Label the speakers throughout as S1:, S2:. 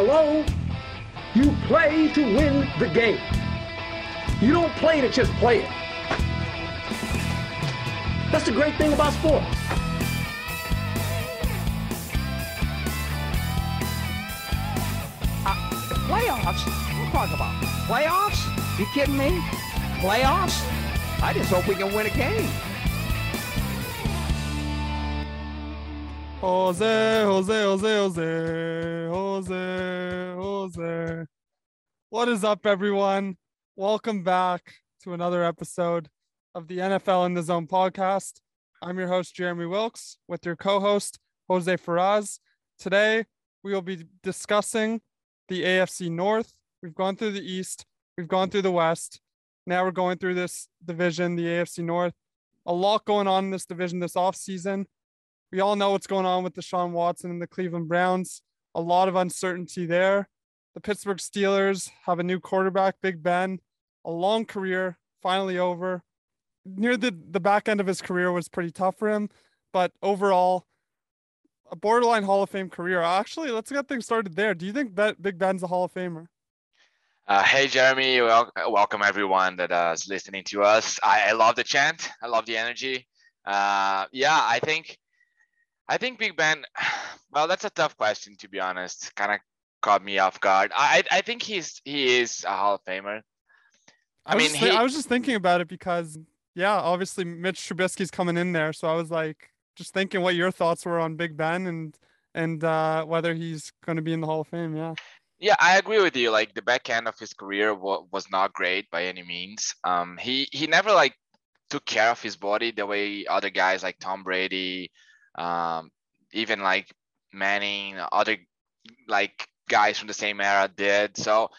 S1: Hello? You play to win the game. You don't play to just play it. That's the great thing about sports.
S2: Uh, playoffs? What talk about? Playoffs? You kidding me? Playoffs? I just hope we can win a game.
S3: Jose, Jose, Jose, Jose, Jose, Jose. What is up, everyone? Welcome back to another episode of the NFL in the Zone podcast. I'm your host, Jeremy Wilks, with your co host, Jose Ferraz. Today, we will be discussing the AFC North. We've gone through the East, we've gone through the West. Now we're going through this division, the AFC North. A lot going on in this division this offseason. We all know what's going on with Deshaun Watson and the Cleveland Browns. A lot of uncertainty there. The Pittsburgh Steelers have a new quarterback, Big Ben. A long career, finally over. Near the, the back end of his career was pretty tough for him, but overall, a borderline Hall of Fame career. Actually, let's get things started there. Do you think that Big Ben's a Hall of Famer?
S4: Uh, hey, Jeremy. Welcome everyone that uh, is listening to us. I, I, love the chant. I love the energy. Uh, yeah, I think I think Big Ben. Well, that's a tough question to be honest. Kind of caught me off guard. I I think he's he is a Hall of Famer.
S3: I, I mean, he, I was just thinking about it because yeah, obviously Mitch Trubisky's coming in there, so I was like just thinking what your thoughts were on Big Ben and and uh, whether he's going to be in the Hall of Fame. Yeah.
S4: Yeah, I agree with you. Like the back end of his career w- was not great by any means. Um, he he never like took care of his body the way other guys like Tom Brady, um, even like Manning, other like guys from the same era did. So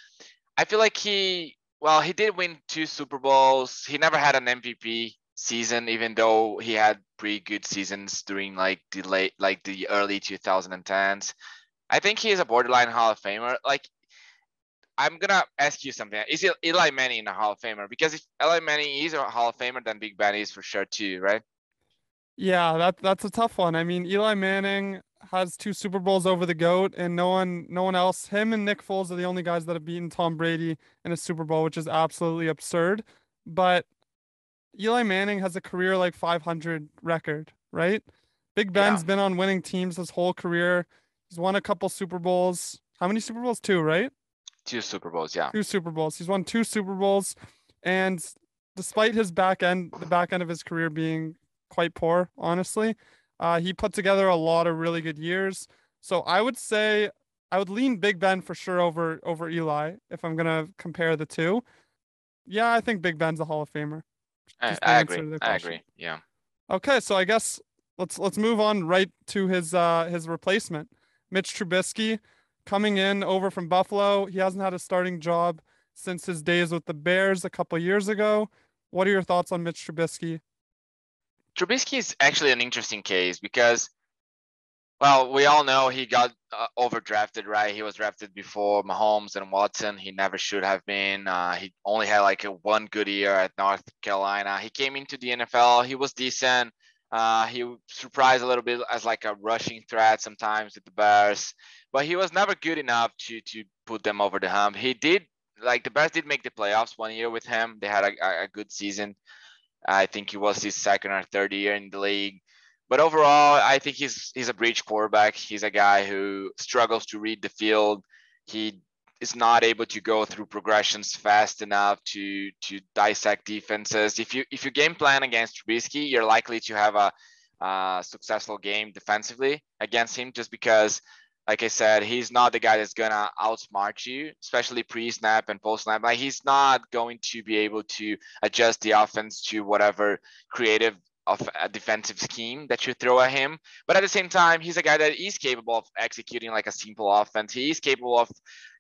S4: I feel like he, well, he did win two Super Bowls. He never had an MVP season, even though he had pretty good seasons during like the late, like the early 2010s. I think he is a borderline Hall of Famer. Like, I'm gonna ask you something. Is Eli Manning a Hall of Famer? Because if Eli Manning is a Hall of Famer, then Big Ben is for sure too, right?
S3: Yeah, that that's a tough one. I mean, Eli Manning has two Super Bowls over the goat, and no one, no one else. Him and Nick Foles are the only guys that have beaten Tom Brady in a Super Bowl, which is absolutely absurd. But Eli Manning has a career like 500 record, right? Big Ben's yeah. been on winning teams his whole career. He's won a couple Super Bowls. How many Super Bowls? Two, right?
S4: Two Super Bowls, yeah.
S3: Two Super Bowls. He's won two Super Bowls, and despite his back end, the back end of his career being quite poor, honestly. Uh, he put together a lot of really good years. So I would say I would lean Big Ben for sure over over Eli if I'm gonna compare the two. Yeah, I think Big Ben's a Hall of Famer.
S4: I, I agree. I agree. Yeah.
S3: Okay, so I guess let's let's move on right to his uh his replacement, Mitch Trubisky, coming in over from Buffalo. He hasn't had a starting job since his days with the Bears a couple years ago. What are your thoughts on Mitch Trubisky
S4: Trubisky is actually an interesting case because, well, we all know he got uh, overdrafted, right? He was drafted before Mahomes and Watson. He never should have been. Uh, he only had like a one good year at North Carolina. He came into the NFL. He was decent. Uh, he surprised a little bit as like a rushing threat sometimes with the Bears, but he was never good enough to to put them over the hump. He did like the Bears did make the playoffs one year with him. They had a, a good season. I think he was his second or third year in the league. But overall, I think he's he's a bridge quarterback. He's a guy who struggles to read the field. He is not able to go through progressions fast enough to to dissect defenses. If you if you game plan against Trubisky, you're likely to have a, a successful game defensively against him, just because like I said, he's not the guy that's gonna outsmart you, especially pre-snap and post-snap. Like he's not going to be able to adjust the offense to whatever creative of a defensive scheme that you throw at him. But at the same time, he's a guy that is capable of executing like a simple offense. He is capable of,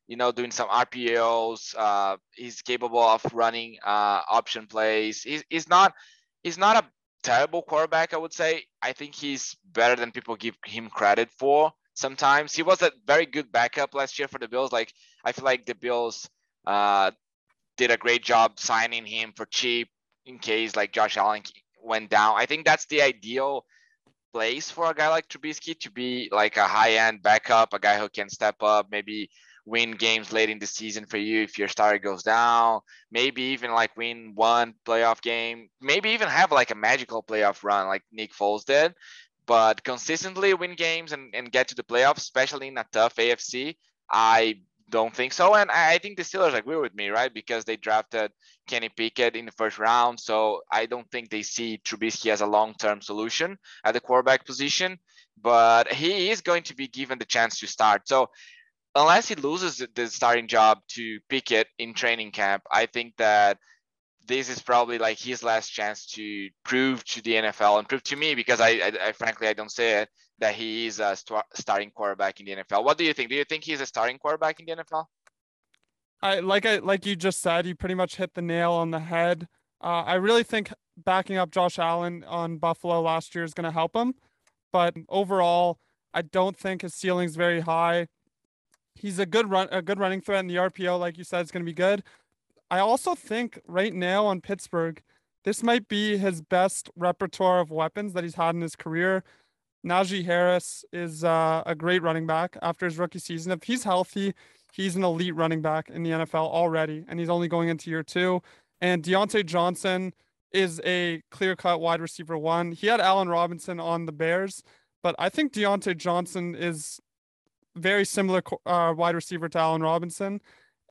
S4: you know, doing some RPOs. Uh, he's capable of running uh, option plays. He's, he's not he's not a terrible quarterback. I would say. I think he's better than people give him credit for sometimes. He was a very good backup last year for the Bills. Like I feel like the Bills uh, did a great job signing him for cheap in case like Josh Allen went down. I think that's the ideal place for a guy like Trubisky to be like a high end backup, a guy who can step up, maybe win games late in the season for you if your starter goes down. Maybe even like win one playoff game. Maybe even have like a magical playoff run like Nick Foles did. But consistently win games and, and get to the playoffs, especially in a tough AFC, I don't think so. And I think the Steelers agree with me, right? Because they drafted Kenny Pickett in the first round. So I don't think they see Trubisky as a long term solution at the quarterback position. But he is going to be given the chance to start. So unless he loses the starting job to Pickett in training camp, I think that this is probably like his last chance to prove to the NFL and prove to me because I, I, I frankly I don't say it that he is a st- starting quarterback in the NFL. What do you think? Do you think he's a starting quarterback in the NFL?
S3: I like I like you just said, you pretty much hit the nail on the head. Uh, I really think backing up Josh Allen on Buffalo last year is going to help him, but overall, I don't think his ceiling's very high. He's a good run, a good running threat, in the RPO, like you said, is going to be good. I also think right now on Pittsburgh, this might be his best repertoire of weapons that he's had in his career. Najee Harris is uh, a great running back after his rookie season. If he's healthy, he's an elite running back in the NFL already, and he's only going into year two. And Diontae Johnson is a clear cut wide receiver one. He had Allen Robinson on the Bears, but I think Diontae Johnson is very similar uh, wide receiver to Allen Robinson.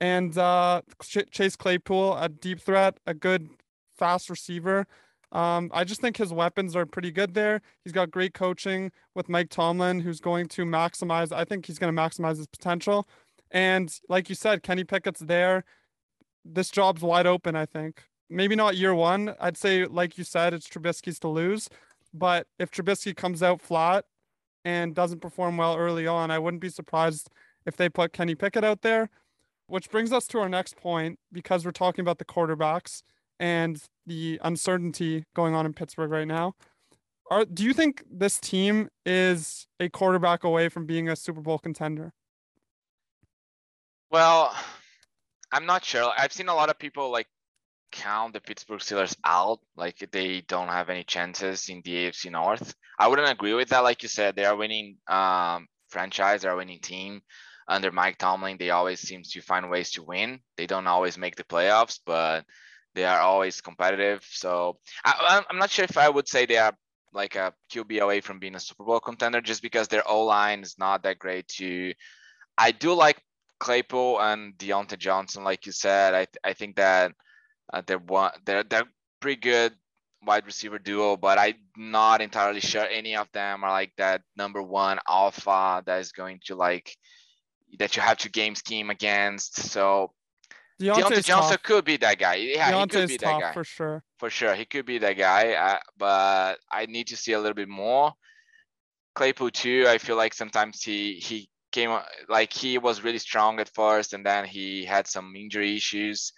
S3: And uh, Chase Claypool, a deep threat, a good fast receiver. Um, I just think his weapons are pretty good there. He's got great coaching with Mike Tomlin, who's going to maximize. I think he's going to maximize his potential. And like you said, Kenny Pickett's there. This job's wide open. I think maybe not year one. I'd say, like you said, it's Trubisky's to lose. But if Trubisky comes out flat and doesn't perform well early on, I wouldn't be surprised if they put Kenny Pickett out there. Which brings us to our next point because we're talking about the quarterbacks and the uncertainty going on in Pittsburgh right now. Are do you think this team is a quarterback away from being a Super Bowl contender?
S4: Well, I'm not sure. I've seen a lot of people like count the Pittsburgh Steelers out, like they don't have any chances in the AFC North. I wouldn't agree with that. Like you said, they are winning um, franchise, they are winning team. Under Mike Tomlin, they always seem to find ways to win. They don't always make the playoffs, but they are always competitive. So I, am not sure if I would say they are like a QB away from being a Super Bowl contender, just because their O line is not that great. To I do like Claypool and Diontae Johnson, like you said. I I think that uh, they're one they're they're pretty good wide receiver duo, but I'm not entirely sure any of them are like that number one alpha that is going to like that you have to game scheme against. So Diontae Johnson tough. could be that guy. Yeah, he could be that guy
S3: for sure.
S4: For sure, he could be that guy. Uh, but I need to see a little bit more. Claypool too. I feel like sometimes he he came like he was really strong at first, and then he had some injury issues.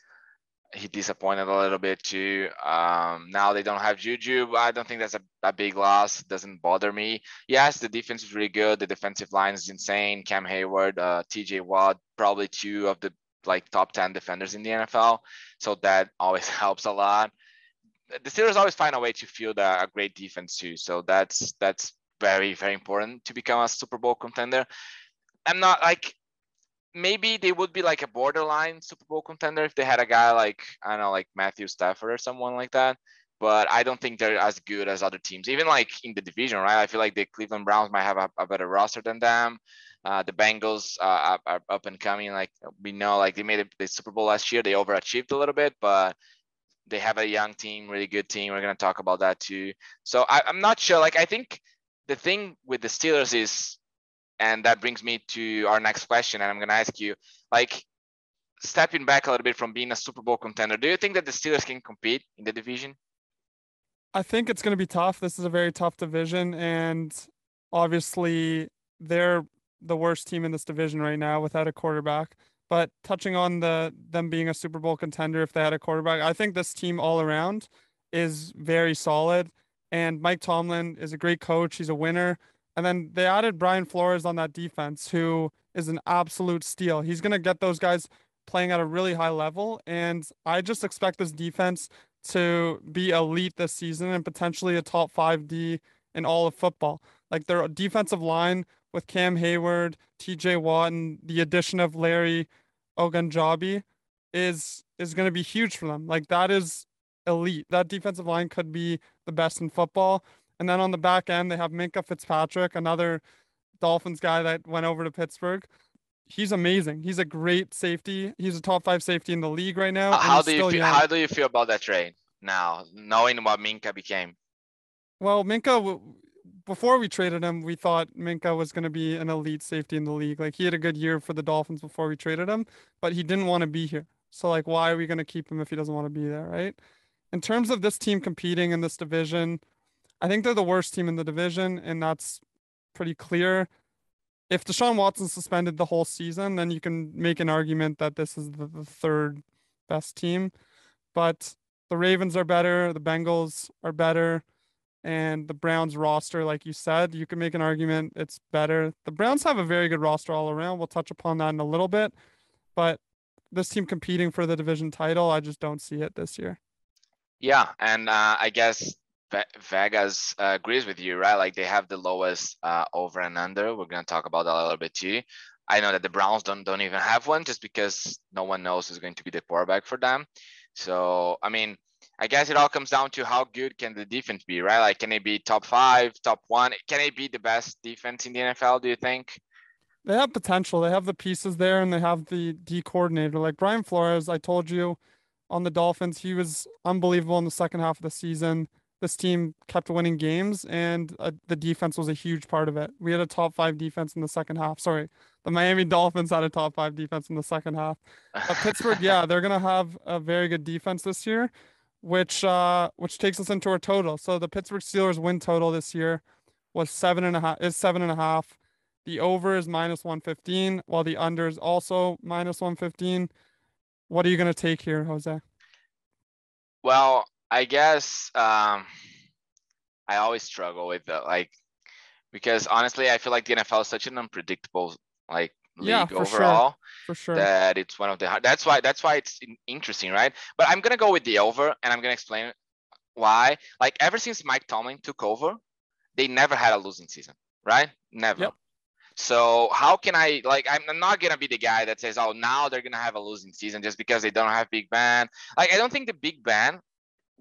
S4: He disappointed a little bit too. Um, now they don't have Juju. I don't think that's a, a big loss. It doesn't bother me. Yes, the defense is really good. The defensive line is insane. Cam Hayward, uh, T.J. Watt, probably two of the like top 10 defenders in the NFL. So that always helps a lot. The Steelers always find a way to field a, a great defense too. So that's that's very, very important to become a Super Bowl contender. I'm not like maybe they would be like a borderline Super Bowl contender if they had a guy like I don't know, like Matthew Stafford or someone like that. But I don't think they're as good as other teams, even like in the division, right? I feel like the Cleveland Browns might have a, a better roster than them. Uh, the Bengals uh, are, up and coming. Like we know, like they made the Super Bowl last year. They overachieved a little bit, but they have a young team, really good team. We're gonna talk about that too. So I, I'm not sure. Like I think the thing with the Steelers is, and that brings me to our next question, and I'm gonna ask you, like, stepping back a little bit from being a Super Bowl contender, do you think that the Steelers can compete in the division?
S3: I think it's going to be tough. This is a very tough division, and obviously they're the worst team in this division right now without a quarterback. But touching on the them being a Super Bowl contender if they had a quarterback, I think this team all around is very solid. And Mike Tomlin is a great coach. He's a winner. And then they added Brian Flores on that defense, who is an absolute steal. He's going to get those guys playing at a really high level. And I just expect this defense to be elite this season and potentially a top five D in all of football. Like their defensive line with Cam Hayward, TJ Watt, and the addition of Larry Ogunjobi is is going to be huge for them. Like that is elite. That defensive line could be the best in football. And then on the back end, they have Minkah Fitzpatrick, another Dolphins guy that went over to Pittsburgh. He's amazing. He's a great safety. He's a top five safety in the league right now.
S4: How do you feel, how do you feel about that trade now, knowing what Minkah became?
S3: Well, Minkah, before we traded him, we thought Minkah was going to be an elite safety in the league. Like he had a good year for the Dolphins before we traded him, but he didn't want to be here. So like, why are we going to keep him if he doesn't want to be there, right? In terms of this team competing in this division, I think they're the worst team in the division, and that's pretty clear. If Deshaun Watson suspended the whole season, then you can make an argument that this is the, the third best team. But the Ravens are better, the Bengals are better, and the Browns roster, like you said, you can make an argument it's better. The Browns have a very good roster all around. We'll touch upon that in a little bit. But this team competing for the division title, I just don't see it this year.
S4: Yeah, and uh, I guess Vegas uh, agrees with you, right? Like they have the lowest uh, over and under. We're gonna talk about that a little bit too. I know that the Browns don't don't even have one just because no one knows who's going to be the quarterback for them. So I mean, I guess it all comes down to how good can the defense be, right? Like can it be top five, top one? Can it be the best defense in the NFL? Do you think?
S3: They have potential. They have the pieces there, and they have the D coordinator. Like Brian Flores, I told you on the Dolphins, he was unbelievable in the second half of the season this team kept winning games, and uh, the defense was a huge part of it. We had a top five defense in the second half. Sorry, the Miami Dolphins had a top five defense in the second half. But Pittsburgh, yeah, they're gonna have a very good defense this year, which uh, which takes us into our total. So the Pittsburgh Steelers win total this year was seven and a half. Is seven and a half. The over is minus one fifteen, while the under is also minus one fifteen. What are you gonna take here, Jose?
S4: Well, I guess um, I always struggle with the like because honestly, I feel like the NFL is such an unpredictable like league
S3: yeah, for
S4: overall.
S3: Sure. For sure.
S4: That it's one of the that's why that's why it's interesting, right? But I'm gonna go with the over, and I'm gonna explain why. Like ever since Mike Tomlin took over, they never had a losing season, right? Never. Yep. So how can I like I'm not gonna be the guy that says, oh now they're gonna have a losing season just because they don't have Big Ben. Like I don't think the Big Ben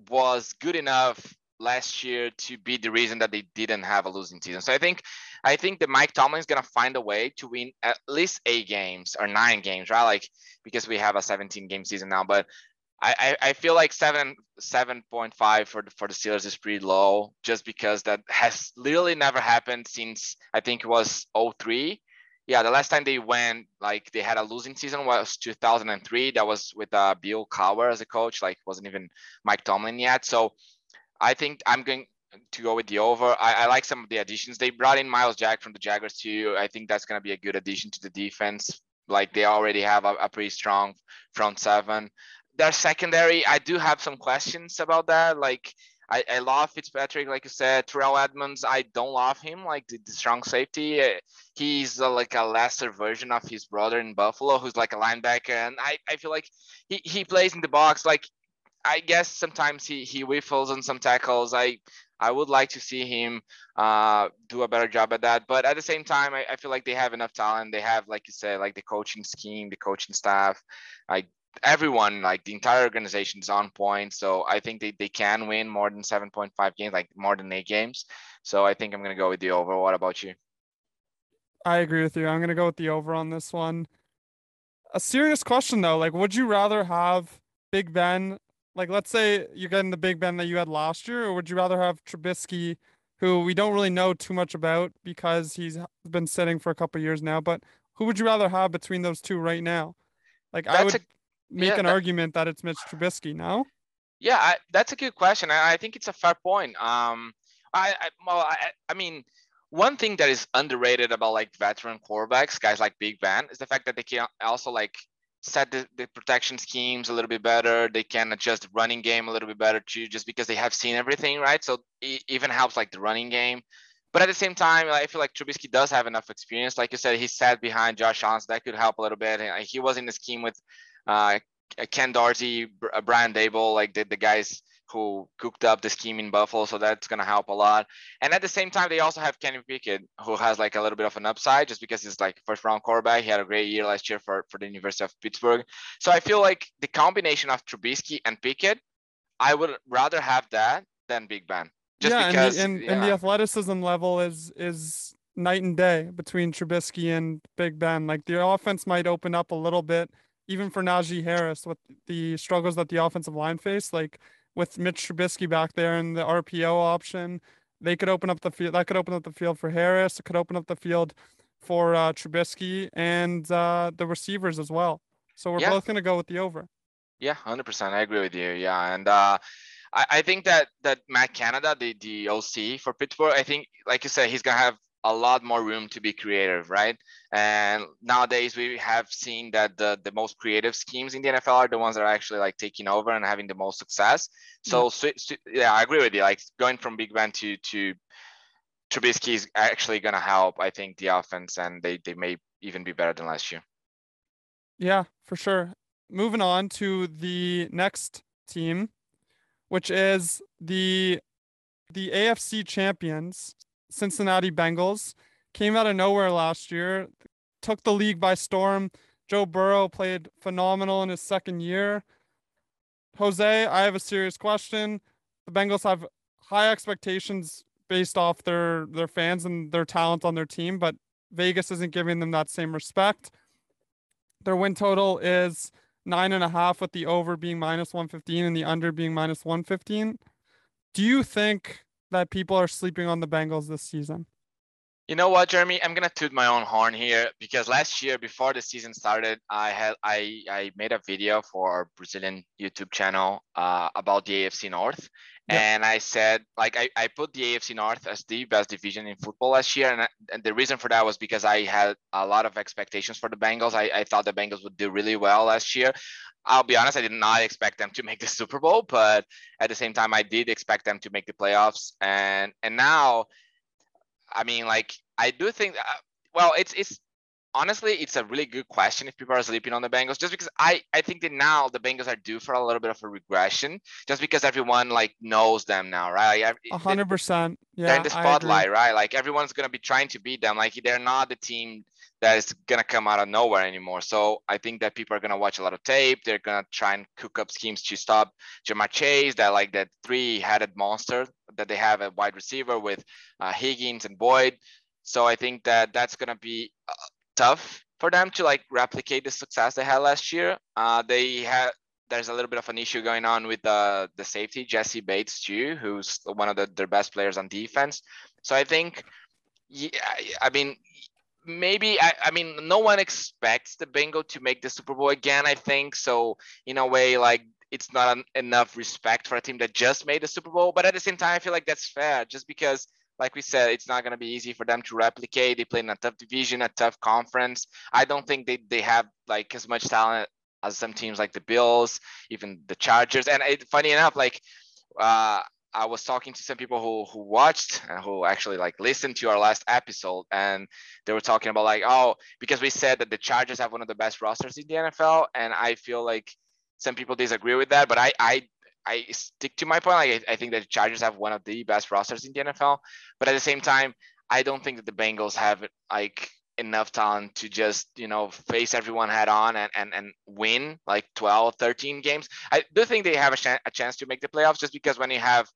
S4: was good enough last year to be the reason that they didn't have a losing season. So I think I think that Mike Tomlin is gonna find a way to win at least eight games or nine games, right? Like because we have a 17 game season now, but I, I, feel like seven seven point five for the for the Steelers is pretty low just because that has literally never happened since I think it was 03 yeah, the last time they went, like they had a losing season was 2003. That was with uh, Bill Cowher as a coach. Like wasn't even Mike Tomlin yet. So I think I'm going to go with the over. I, I like some of the additions. They brought in Myles Jack from the Jaguars too. I think that's going to be a good addition to the defense. Like they already have a, a pretty strong front seven. Their secondary, I do have some questions about that. Like I, I love Fitzpatrick, like you said. Terrell Edmunds, I don't love him, like the, the strong safety. Uh, he's uh, like a lesser version of his brother in Buffalo, who's like a linebacker. And I, I feel like he, he plays in the box. Like, I guess sometimes he, he whiffles on some tackles. I I would like to see him uh, do a better job at that. But at the same time, I, I feel like they have enough talent. They have, like you said, like the coaching scheme, the coaching staff. I everyone, like the entire organization is on point. So I think they, they can win more than 7.5 games, like more than eight games. So I think I'm going to go with the over. What about you?
S3: I agree with you. I'm going to go with the over on this one. A serious question though, like, would you rather have Big Ben? Like, let's say you're getting the Big Ben that you had last year, or would you rather have Trubisky, who we don't really know too much about because he's been sitting for a couple years now? But who would you rather have between those two right now? Like, That's I would. A- make yeah, an that, argument that it's Mitch Trubisky. now?
S4: Yeah, I, that's a good question. I, I, think it's a fair point. Um, I, I well, I, I mean, one thing that is underrated about like veteran quarterbacks, guys like Big Ben, is the fact that they can also like set the, the protection schemes a little bit better. They can adjust the running game a little bit better too, just because they have seen everything, right? So it even helps like the running game. But at the same time, I feel like Trubisky does have enough experience. Like you said, he sat behind Josh Allen, so that could help a little bit. He was in the scheme with uh, Ken Dorsey, uh, Brian Daboll, like the, the guys who cooked up the scheme in Buffalo, so that's gonna help a lot. And at the same time, they also have Kenny Pickett, who has like a little bit of an upside, just because he's like first round quarterback. He had a great year last year for for the University of Pittsburgh. So I feel like the combination of Trubisky and Pickett, I would rather have that than Big Ben. Just
S3: yeah,
S4: because,
S3: and, the, and, and the athleticism level is is night and day between Trubisky and Big Ben. Like the offense might open up a little bit, even for Najee Harris with the struggles that the offensive line faced. Like with Mitch Trubisky back there and the RPO option, they could open up the field. That could open up the field for Harris. It could open up the field for uh, Trubisky and uh, the receivers as well. So we're
S4: Yeah.
S3: both gonna go with the over.
S4: Yeah, hundred percent. I agree with you. Yeah, and uh, I, I think that that Matt Canada, the the OC for Pittsburgh, I think, like you said, he's gonna have a lot more room to be creative, right? And nowadays we have seen that the the most creative schemes in the NFL are the ones that are actually like taking over and having the most success. So, mm-hmm. so, so- yeah, I agree with you. Like going from Big Ben to to Trubisky is actually gonna help. I think the offense, and they they may even be better than last year.
S3: Yeah, for sure. Moving on to the next team, which is the the AFC champions, Cincinnati Bengals, came out of nowhere last year, took the league by storm. Joe Burrow played phenomenal in his second year. Jose, I have a serious question. The Bengals have high expectations based off their their fans and their talent on their team, but Vegas isn't giving them that same respect. Their win total is nine and a half, with the over being minus 115 and the under being minus 115. Do you think that people are sleeping on the Bengals this season?
S4: You know what, Jeremy? I'm gonna toot my own horn here because last year, before the season started, I had I I made a video for our Brazilian YouTube channel uh, about the AFC North, And I said like I, I put the AFC North as the best division in football last year, and, I- and the reason for that was because I had a lot of expectations for the Bengals. I, I thought the Bengals would do really well last year. I'll be honest, I did not expect them to make the Super Bowl, but at the same time, I did expect them to make the playoffs, and and now I mean, like I do think. Uh, well, it's it's honestly it's a really good question if people are sleeping on the Bengals, just because I I think that now the Bengals are due for a little bit of a regression, just because everyone like knows them now, right? Like,
S3: A hundred percent. Yeah.
S4: they're in the spotlight, right? Like everyone's gonna be trying to beat them. Like they're not the team that is gonna come out of nowhere anymore. So I think that people are gonna watch a lot of tape. They're gonna try and cook up schemes to stop Ja'Marr Chase, that like that three-headed monster that they have at wide receiver with uh, Higgins and Boyd. So I think that that's gonna be uh, tough for them to like replicate the success they had last year. Uh, they had there's a little bit of an issue going on with the the safety Jessie Bates too, who's one of the, their best players on defense. So I think, yeah, I mean, maybe I, I mean no one expects the Bengal to make the Super Bowl again. I think so. In a way, like it's not an, enough respect for a team that just made the Super Bowl. But at the same time, I feel like that's fair, just because. Like we said, it's not going to be easy for them to replicate. They play in a tough division, a tough conference. I don't think they, they have like as much talent as some teams like the Bills, even the Chargers. And it, funny enough, like uh, I was talking to some people who who watched and who actually like listened to our last episode, and they were talking about like, oh, because we said that the Chargers have one of the best rosters in the NFL, and I feel like some people disagree with that, but I I I stick to my point. Like I, I think that the Chargers have one of the best rosters in the NFL, but at the same time, I don't think that the Bengals have like enough talent to just you know face everyone head on and and, and win like 12 13 games i do think they have a, ch- a chance to make the playoffs just because when you have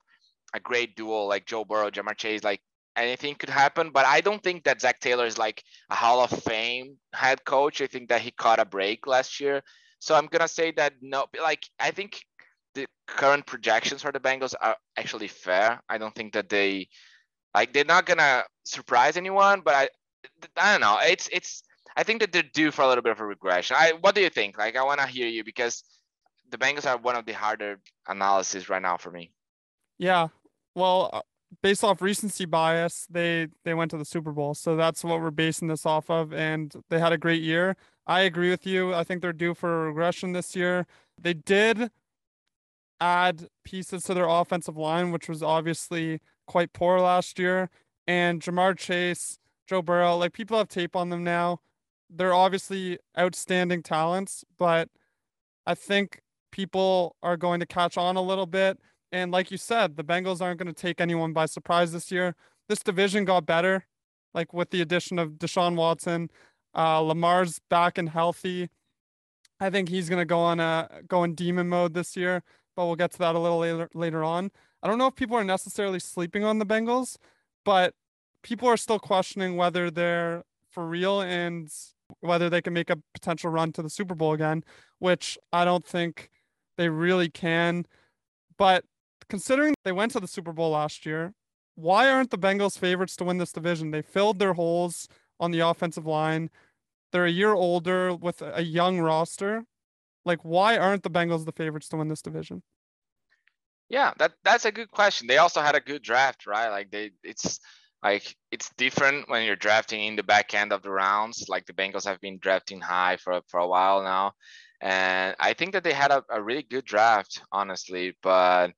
S4: a great duel like joe burrow ja'marr chase like anything could happen but i don't think that zac taylor is like a hall of fame head coach i think that he caught a break last year so i'm gonna say that no like i think the current projections for the bengals are actually fair i don't think that they like they're not gonna surprise anyone but i I don't know. It's it's. I think that they're due for a little bit of a regression. I what do you think? Like I want to hear you because the Bengals are one of the harder analysis right now for me.
S3: Yeah. Well, uh, based off recency bias, they they went to the Super Bowl, so that's what we're basing this off of, and they had a great year. I agree with you. I think they're due for a regression this year. They did add pieces to their offensive line, which was obviously quite poor last year. And Ja'Marr Chase, Joe Burrow, like people have tape on them now. They're obviously outstanding talents, but I think people are going to catch on a little bit. And like you said, the Bengals aren't going to take anyone by surprise this year. This division got better, like with the addition of Deshaun Watson. Uh, Lamar's back and healthy. I think he's going to go on a go in demon mode this year, but we'll get to that a little later later on. I don't know if people are necessarily sleeping on the Bengals, but people are still questioning whether they're for real and whether they can make a potential run to the Super Bowl again, which I don't think they really can. But considering they went to the Super Bowl last year, why aren't the Bengals favorites to win this division? They filled their holes on the offensive line. They're a year older with a young roster. Like, why aren't the Bengals the favorites to win this division?
S4: Yeah, that that's a good question. They also had a good draft, right? Like they, it's like it's different when you're drafting in the back end of the rounds. Like the Bengals have been drafting high for for a while now, and I think that they had a, a really good draft, honestly. But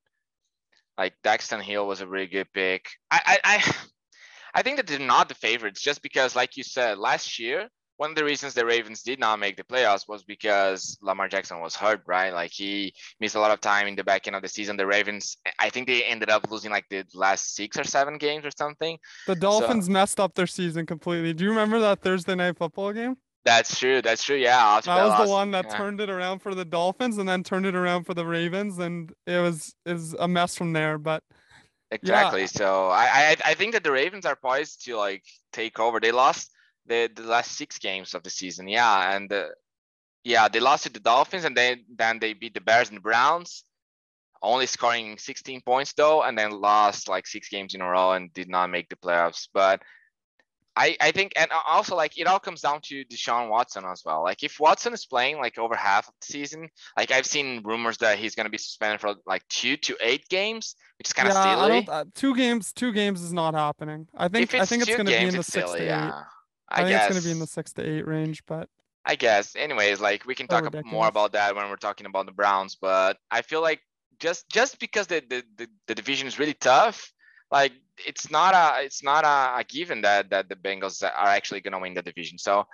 S4: like Daxton Hill was a really good pick. I I I, I think that they're not the favorites just because, like you said, last year one of the reasons the Ravens did not make the playoffs was because Lamar Jackson was hurt, right? Like he missed a lot of time in the back end of the season. The Ravens, I think they ended up losing like the last six or seven games or something.
S3: The Dolphins so, messed up their season completely. Do you remember that Thursday night football game?
S4: That's true. That's true. Yeah.
S3: That was lost, the one that yeah. turned it around for the Dolphins and then turned it around for the Ravens, and it was is a mess from there. But
S4: exactly. Yeah. So I, I I think that the Ravens are poised to like take over. They lost the the last six games of the season. Yeah, and uh, yeah, they lost to the Dolphins, and then then they beat the Bears and the Browns, only scoring 16 points though, and then lost like six games in a row and did not make the playoffs. But I, I think and also like it all comes down to Deshaun Watson as well. Like if Watson is playing like over half of the season, like I've seen rumors that he's gonna be suspended for like two to eight games, which is kind of yeah, silly.
S3: Uh, two games, two games is not happening. I think I think it's gonna games, be in the six silly, to eight. Yeah. I, I think guess. it's gonna be in the six to eight range, but
S4: I guess. Anyways, like we can talk more about that when we're talking about the Browns, but I feel like just just because the the, the, the division is really tough, like it's not a it's not a, a given that that the Bengals are actually gonna win the division. So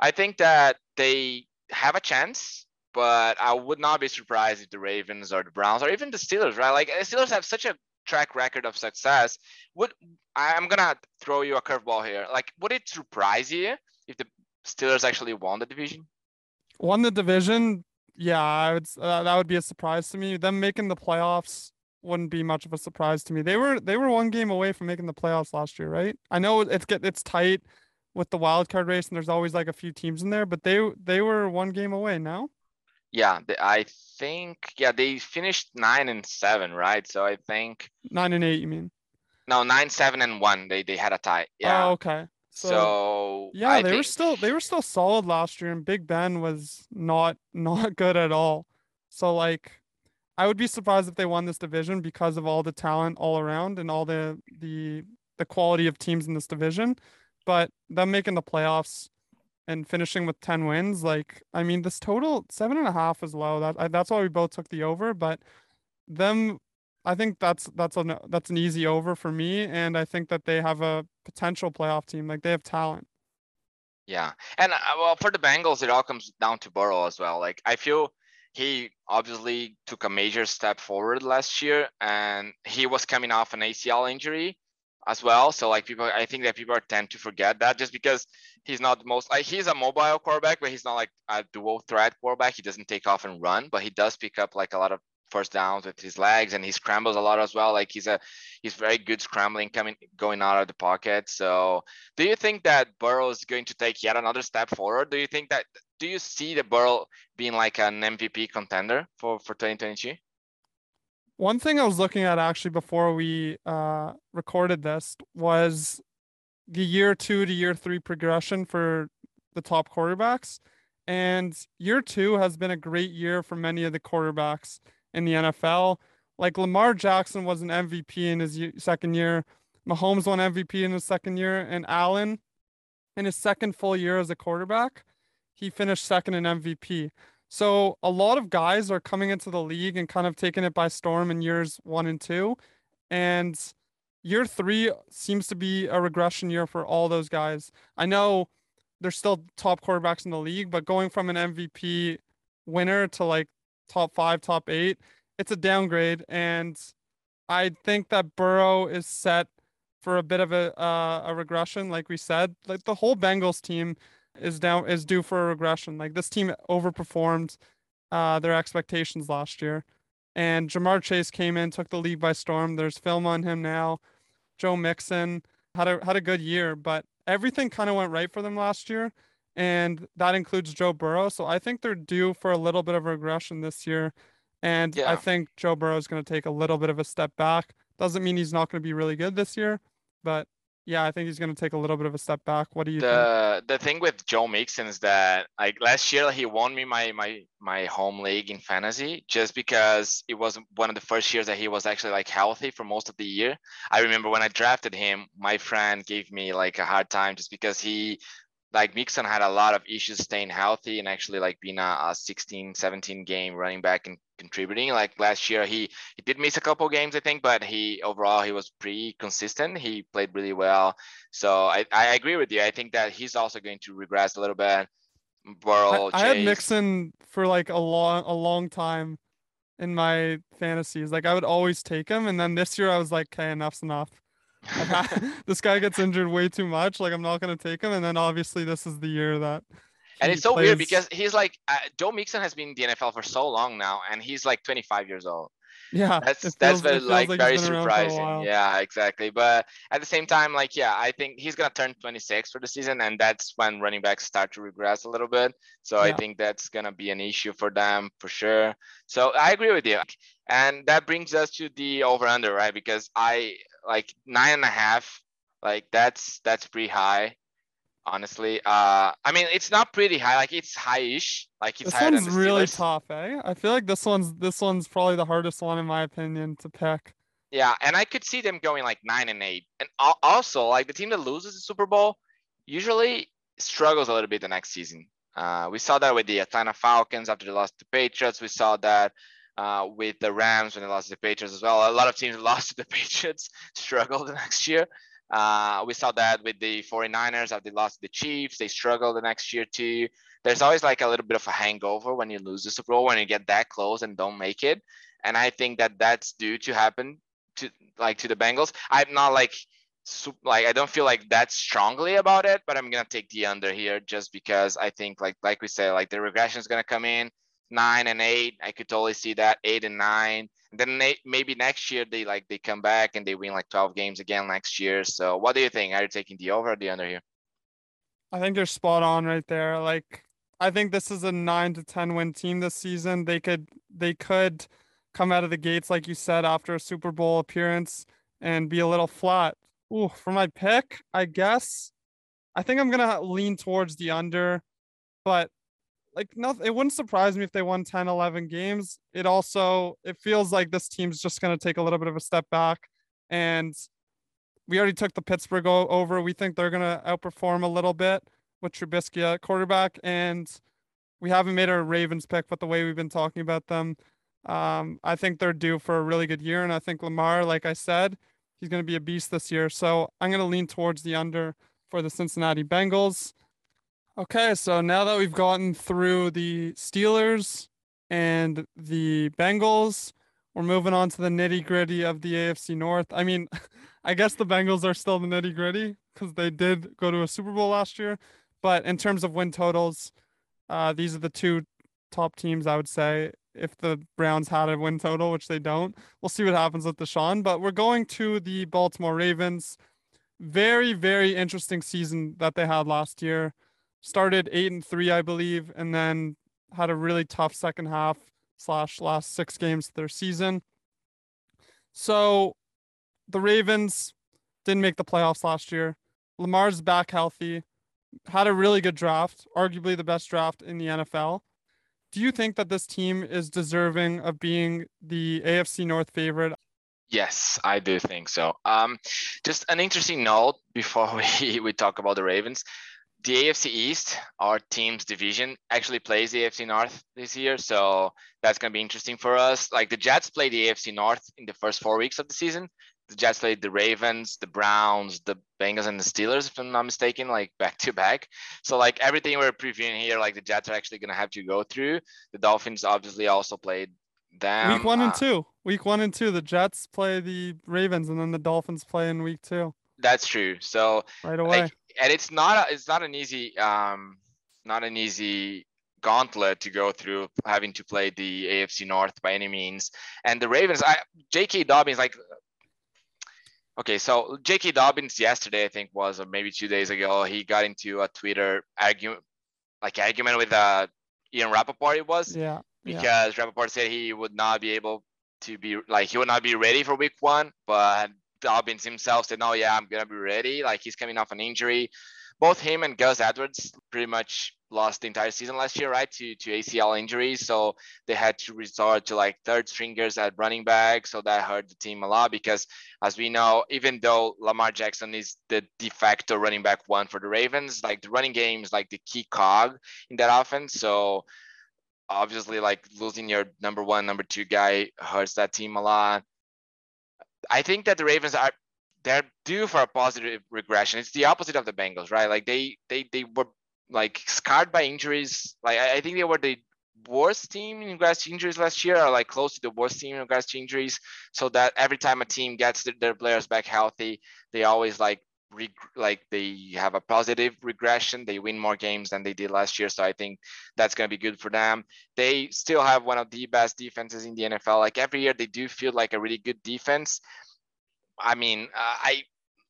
S4: I think that they have a chance, but I would not be surprised if the Ravens or the Browns or even the Steelers, right? Like the Steelers have such a track record of success. Would I'm gonna throw you a curveball here? Like, would it surprise you if the Steelers actually won the division?
S3: Won the division? Yeah, I would. Uh, that would be a surprise to me. Them making the playoffs wouldn't be much of a surprise to me. They were they were one game away from making the playoffs last year, right? I know it's get it's tight with the wild card race, and there's always like a few teams in there, but they they were one game away now.
S4: Yeah, I think yeah they finished nine and seven, right? So I think
S3: nine and eight. You mean?
S4: No, nine, seven, and one. They they had a tie. Yeah.
S3: Oh, okay.
S4: So, so
S3: yeah, I they think... were still they were still solid last year, and Big Ben was not not good at all. So like, I would be surprised if they won this division because of all the talent all around and all the the the quality of teams in this division. But them making the playoffs and finishing with 10 wins like i mean this total seven and a half is low that that's why we both took the over but them i think that's that's a that's an easy over for me and i think that they have a potential playoff team like they have talent
S4: yeah and uh, well for the bengals it all comes down to burrow as well like i feel he obviously took a major step forward last year and he was coming off an acl injury as well. So like people, I think that people are tend to forget that just because he's not the most like he's a mobile quarterback, but he's not like a dual threat quarterback. He doesn't take off and run, but he does pick up like a lot of first downs with his legs and he scrambles a lot as well. Like he's a he's very good scrambling coming going out of the pocket. So do you think that Burrow is going to take yet another step forward? Do you think that do you see the Burrow being like an MVP contender for for 2022?
S3: One thing I was looking at actually before we uh, recorded this was the year two to year three progression for the top quarterbacks. And year two has been a great year for many of the quarterbacks in the NFL. Like Lamar Jackson was an MVP in his second year. Mahomes won MVP in his second year. And Allen, in his second full year as a quarterback, he finished second in MVP. So a lot of guys are coming into the league and kind of taking it by storm in years one and two. And year three seems to be a regression year for all those guys. I know they're still top quarterbacks in the league, but going from an MVP winner to like top five, top eight, it's a downgrade. And I think that Burrow is set for a bit of a uh, a regression, like we said. Like the whole Bengals team is down is due for a regression. Like this team overperformed uh, their expectations last year, and Ja'Marr Chase came in, took the league by storm. There's film on him now. Joe Mixon had a had a good year, but everything kind of went right for them last year, and that includes Joe Burrow. So I think they're due for a little bit of regression this year, and
S4: Yeah.
S3: I think Joe Burrow is going to take a little bit of a step back. Doesn't mean he's not going to be really good this year, but yeah, I think he's going to take a little bit of a step back. What do you think?
S4: The the thing with Joe Mixon is that like last year he won me my my my home league in fantasy just because it was one of the first years that he was actually like healthy for most of the year. I remember when I drafted him, my friend gave me like a hard time just because he like Mixon had a lot of issues staying healthy and actually like being a, a 16 17 game running back and contributing. Like last year he he did miss a couple games i think but he overall he was pretty consistent. He played really well. So i i agree with you. I think that he's also going to regress a little bit. Burrow,
S3: I, I had Mixon for like a long a long time in my fantasies. Like I would always take him, and then this year I was like, okay, enough's enough. This guy gets injured way too much. Like I'm not gonna take him, and then obviously this is the year that.
S4: and it's so weird because he's like uh, Joe Mixon has been in the NFL for so long now, and he's like 25 years old.
S3: yeah,
S4: That's that's
S3: feels-
S4: very
S3: feels
S4: like very
S3: been around for a while.
S4: surprising. Yeah, exactly. But at the same time, like yeah, I think he's gonna turn 26 for the season, and that's when running backs start to regress a little bit. So I think that's gonna be an issue for them for sure. So I agree with you, and that brings us to the over under, right? Because I like nine and a half, like that's that's pretty high. Honestly, uh, I mean it's not pretty high, like it's high-ish, like it's
S3: This
S4: higher
S3: one's really tough, eh? I feel like this one's this one's probably the hardest one in my opinion to pick.
S4: Yeah, and I could see them going like nine and eight. And also, like the team that loses the Super Bowl usually struggles a little bit the next season. Uh, we saw that with the Atlanta Falcons after they lost to the Patriots. We saw that uh, with the Rams when they lost to the Patriots as well. A lot of teams lost to the Patriots struggled the next year. Uh, we saw that with the 49ers after they lost to the Chiefs. They struggled the next year too. There's always like a little bit of a hangover when you lose the Super Bowl, when you get that close and don't make it. And I think that that's due to happen to like to the Bengals. I'm not like like I don't feel like that strongly about it, but I'm gonna take the under here just because I think like like we said, like the regression is gonna come in nine and eight. I could totally see that eight and nine. And then they, maybe next year they like they come back and they win like 12 games again next year. So what do you think? Are you taking the over or the under here?
S3: I think you're spot on right there. Like I think this is a 9 to 10 win team this season. They could they could come out of the gates like you said after a Super Bowl appearance and be a little flat. Ooh, for my pick, I guess I think I'm to lean towards the under, but like no it wouldn't surprise me if they won 10 11 games. It also it feels like this team's just going to take a little bit of a step back and we already took the Pittsburgh over. We think they're going to outperform a little bit with Trubisky at quarterback, and we haven't made our Ravens pick, but the way we've been talking about them, um, I think they're due for a really good year. And I think Lamar, like I said, he's going to be a beast this year. So I'm going to lean towards the under for the Cincinnati Bengals. Okay, so now that we've gotten through the Steelers and the Bengals, we're moving on to the nitty gritty of the AFC North. I mean, I guess the Bengals are still the nitty gritty because they did go to a Super Bowl last year. But in terms of win totals, uh, these are the two top teams I would say. If the Browns had a win total, which they don't, we'll see what happens with Deshaun. But we're going to the Baltimore Ravens. Very, very interesting season that they had last year. Started eight and three, I believe, and then had a really tough second half slash last six games of their season. So the Ravens didn't make the playoffs last year. Lamar's back healthy, had a really good draft, arguably the best draft in the NFL. Do you think that this team is deserving of being the AFC North favorite?
S4: Yes, I do think so. Um, just an interesting note before we, we talk about the Ravens. The AFC East, our team's division, actually plays the AFC North this year. So that's going to be interesting for us. Like the Jets play the AFC North in the first four weeks of the season. The Jets played the Ravens, the Browns, the Bengals, and the Steelers, if I'm not mistaken, like back to back. So like everything we're previewing here, like the Jets are actually going to have to go through. The Dolphins obviously also played them.
S3: week one and
S4: uh,
S3: two. Week one and two. The Jets play the Ravens, and then the Dolphins play in week two
S4: That's true. So
S3: right away.
S4: like, and it's not a, it's not an easy um not an easy gauntlet to go through having to play the AFC North by any means. And the Ravens, I J.K. Dobbins like. Okay, so J.K. Dobbins yesterday, I think was, or maybe two days ago, he got into a Twitter argument, like argument with uh Ian Rapoport. It was
S3: yeah. Yeah.
S4: because Rapoport said he would not be able to be like he would not be ready for week one, but Dobbins himself said, "No, yeah, I'm gonna be ready." Like he's coming off an injury. Both him and Gus Edwards pretty much lost the entire season last year, right, to to ACL injuries. So they had to resort to like third stringers at running back. So that hurt the team a lot because, as we know, even though Lamar Jackson is the de facto running back one for the Ravens, like the running game is like the key cog in that offense. So obviously like losing your number one, number two guy hurts that team a lot. I think that the Ravens are they're due for a positive regression. It's the opposite of the Bengals, right? Like they they they were like scarred by injuries. Like I, I think they were the worst team in regards to injuries last year, or like close to the worst team in regards to injuries. So that every time a team gets their, their players back healthy, they always like like they have a positive regression. They win more games than they did last year. So I think that's going to be good for them. They still have one of the best defenses in the NFL. Like every year, they do feel like a really good defense. I mean, uh, I,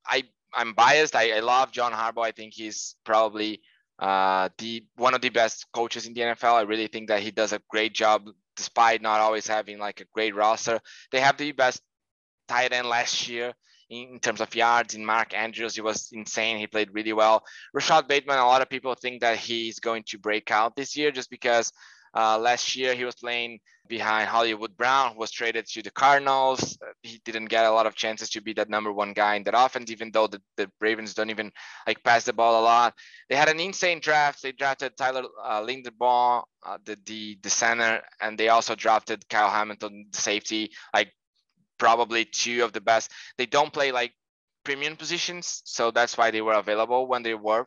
S4: I, I'm biased. I, I love John Harbaugh. I think he's probably uh, the one of the best coaches in the NFL. I really think that he does a great job, despite not always having like a great roster. They have the best tight end last year in, in terms of yards. In Mark Andrews, he was insane. He played really well. Rashod Bateman, a lot of people think that he's going to break out this year just because uh, last year he was playing behind Hollywood Brown, who was traded to the Cardinals. He didn't get a lot of chances to be that number one guy in that offense, even though the, the Ravens don't even like pass the ball a lot. They had an insane draft. They drafted Tyler uh, Linderbaum, uh, the, the the center, and they also drafted Kyle Hamilton, the safety. Like probably two of the best. They don't play like premium positions, so that's why they were available when they were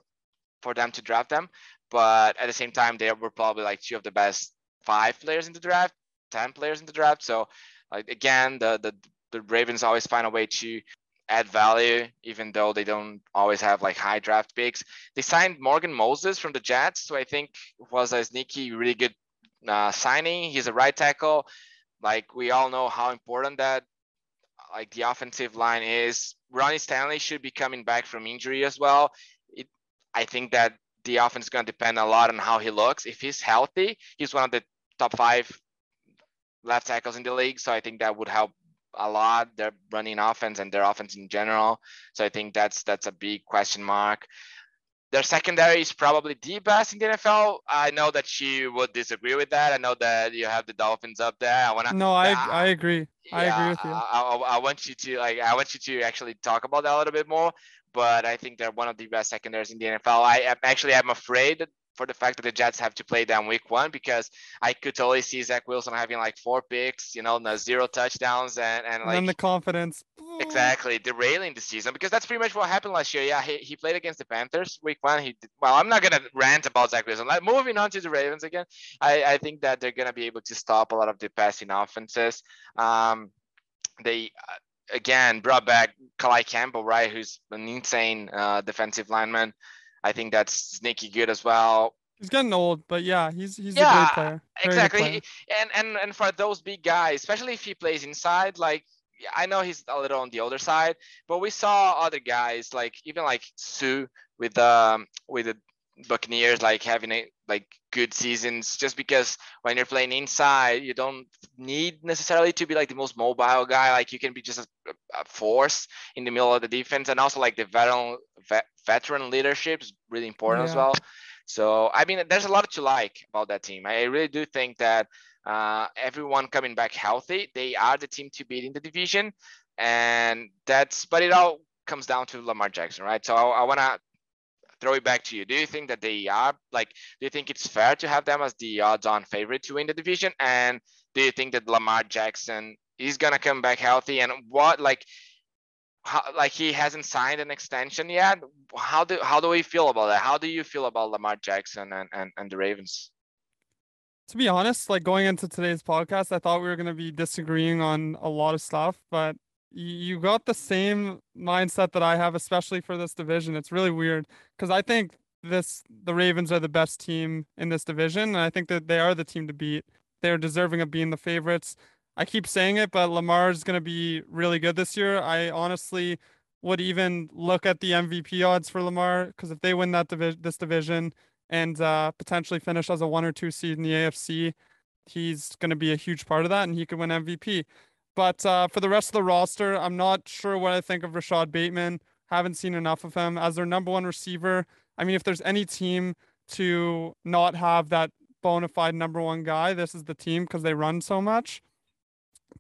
S4: for them to draft them. But at the same time, they were probably like two of the best five players in the draft, ten players in the draft. So like again, the the the Ravens always find a way to add value, even though they don't always have like high draft picks. They signed Morgan Moses from the Jets, who I think was a sneaky, really good uh, signing. He's a right tackle. Like we all know how important that like the offensive line is. Ronnie Stanley should be coming back from injury as well. It, I think that the offense is going to depend a lot on how he looks. If he's healthy, he's one of the top five left tackles in the league. So I think that would help a lot their running offense and their offense in general. So I think that's that's a big question mark. Their secondary is probably the best in the NFL. I know that you would disagree with that. I know that you have the Dolphins up there. I want to.
S3: No, I I agree. I
S4: Yeah,
S3: agree with you.
S4: I, I, I want you to like I want you to actually talk about that a little bit more. But I think they're one of the best secondaries in the NFL. I am actually I'm afraid for the fact that the Jets have to play them week one because I could totally see Zach Wilson having like four picks, you know, no zero touchdowns and and
S3: and
S4: like
S3: then the confidence.
S4: exactly derailing the season because that's pretty much what happened last year. Yeah, he, he played against the Panthers week one. He did, well, I'm not gonna rant about Zach Wilson. Like moving on to the Ravens again, I I think that they're gonna be able to stop a lot of the passing offenses. Um, they uh, again brought back Calais Campbell, right? Who's an insane uh, defensive lineman. I think that's sneaky good as well.
S3: He's getting old, but yeah, he's he's a
S4: Yeah,
S3: great player. Very
S4: exactly
S3: player.
S4: and and and for those big guys especially if he plays inside like i know he's a little on the older side but we saw other guys like even like Suh with um with the buccaneers like having a like good seasons just because when you're playing inside you don't need necessarily to be like the most mobile guy like you can be just a, a force in the middle of the defense and also like the veteran vet, veteran leadership is really important as well so I mean, there's a lot to like about that team. I really do think that uh, everyone coming back healthy, they are the team to beat in the division, and that's. But it all comes down to Lamar Jackson, right? So I, I want to throw it back to you. Do you think that they are like? Do you think it's fair to have them as the odds-on favorite to win the division? And do you think that Lamar Jackson is gonna come back healthy? And what like? How, like he hasn't signed an extension yet. How do how do we feel about that? How do you feel about Lamar Jackson and, and, and the Ravens?
S3: to be honest, like going into today's podcast, I thought we were going to be disagreeing on a lot of stuff, but you got the same mindset that I have, especially for this division. It's really weird because I think this the Ravens are the best team in this division, and I think that they are the team to beat. They're deserving of being the favorites. I keep saying it, but Lamar is going to be really good this year. I honestly would even look at the MVP odds for Lamar because if they win that this division, and uh, potentially finish as a one or two seed in the AFC, he's going to be a huge part of that, and he could win MVP. But uh, for the rest of the roster, I'm not sure what I think of Rashod Bateman. Haven't seen enough of him as their number one receiver. I mean, if there's any team to not have that bona fide number one guy, this is the team because they run so much.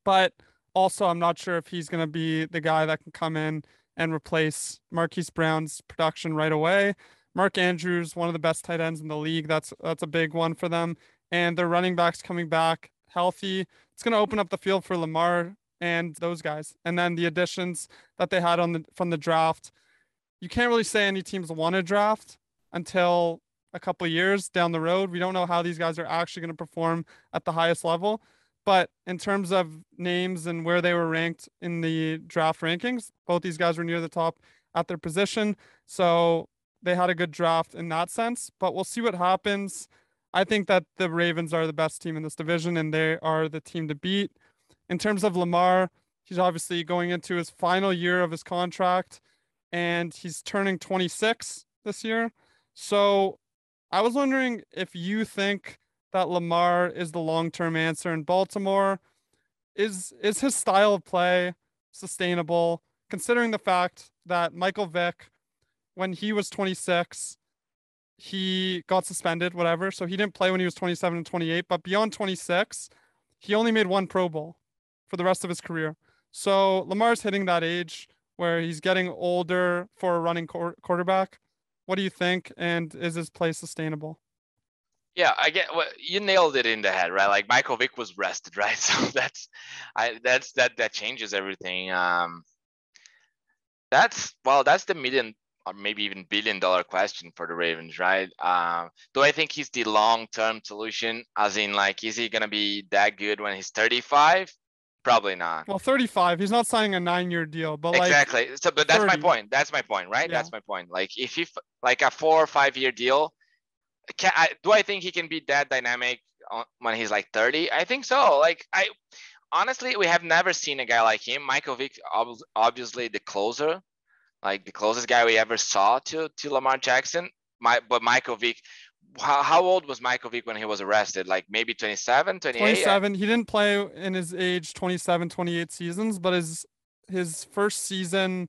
S3: But also, I'm not sure if he's going to be the guy that can come in and replace Marquise Brown's production right away. Mark Andrews, one of the best tight ends in the league. That's that's a big one for them. And their running backs coming back healthy. It's going to open up the field for Lamar and those guys. And then the additions that they had on the from the draft. You can't really say any teams want to draft until a couple years down the road. We don't know how these guys are actually going to perform at the highest level. But in terms of names and where they were ranked in the draft rankings, both these guys were near the top at their position. So they had a good draft in that sense. But we'll see what happens. I think that the Ravens are the best team in this division and they are the team to beat. In terms of Lamar, he's obviously going into his final year of his contract and he's turning 26 this year. So I was wondering if you think that Lamar is the long-term answer in Baltimore. Is is his style of play sustainable considering the fact that Michael Vick when he was 26 he got suspended whatever. So he didn't play when he was 27 and 28 but beyond 26 he only made one pro bowl for the rest of his career. So lamar's hitting that age where he's getting older for a running quarterback. What do you think? And is his play sustainable
S4: yeah, I get what well, you nailed it in the head, right? Like Michael Vick was rested, right? So that's I that's that that changes everything. Um that's well, that's the million or maybe even billion dollar question for the Ravens, right? Um, do I think he's the long term solution? As in, like, is he gonna be that good when he's 35? Probably not.
S3: Well, 35. He's not signing a nine year deal, but
S4: exactly.
S3: Like
S4: so, but that's 30. my point. That's my point, right? Yeah. That's my point. Like, if he like a four or five year deal, can I, do I think he can be that dynamic when he's like 30? I think so. Like I honestly, we have never seen a guy like him. Michael Vick, obviously the closer, like the closest guy we ever saw to to Lamar Jackson. My, but Michael Vick, how, how old was Michael Vick when he was arrested? Like maybe 27, 28?
S3: 27. He didn't play in his age 27, 28 seasons, but his his first season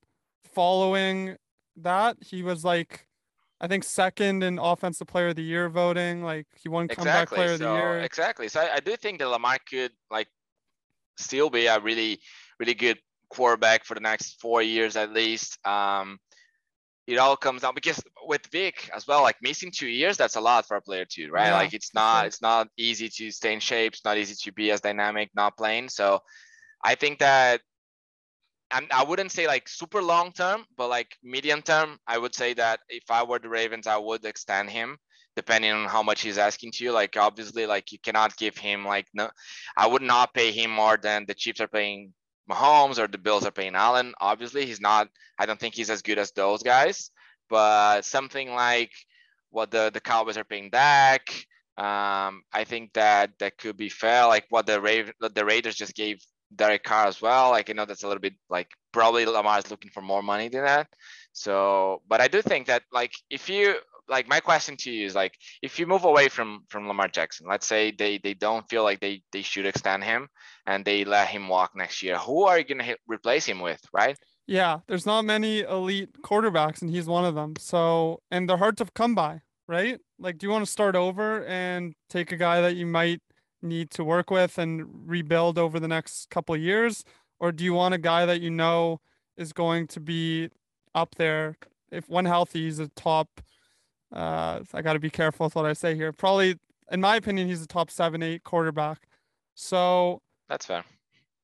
S3: following that, he was like I think second in offensive player of the year voting. Like he won comeback player of the year.
S4: Exactly. So I, I, do think that Lamar could like still be a really, really good quarterback for the next four years at least. Um, it all comes down because with Vick as well, like missing two years, that's a lot for a player too, right? Yeah, like it's not, it's not easy to stay in shape. It's not easy to be as dynamic, not playing. So I think that I'm, I wouldn't say like super long term, but like medium term, I would say that if I were the Ravens, I would extend him depending on how much he's asking to you. Like obviously, like you cannot give him like no, I would not pay him more than the Chiefs are paying Mahomes or the Bills are paying Allen. Obviously, he's not. I don't think he's as good as those guys. But something like what the the Cowboys are paying Dak, um, I think that that could be fair. Like what the Raven, the Raiders just gave Derek Carr as well. Like I know that's a little bit like probably Lamar is looking for more money than that. So, but I do think that like if you like my question to you is like if you move away from from Lamar Jackson, let's say they they don't feel like they they should extend him and they let him walk next year, who are you gonna replace him with, right?
S3: Yeah, there's not many elite quarterbacks, and he's one of them. So, and they're hard to come by, right? Like, do you want to start over and take a guy that you might need to work with and rebuild over the next couple of years? Or do you want a guy that you know is going to be up there? If one healthy, he's a top. Uh, I got to be careful with what I say here. Probably, in my opinion, he's a top seven, eight quarterback. So
S4: that's fair.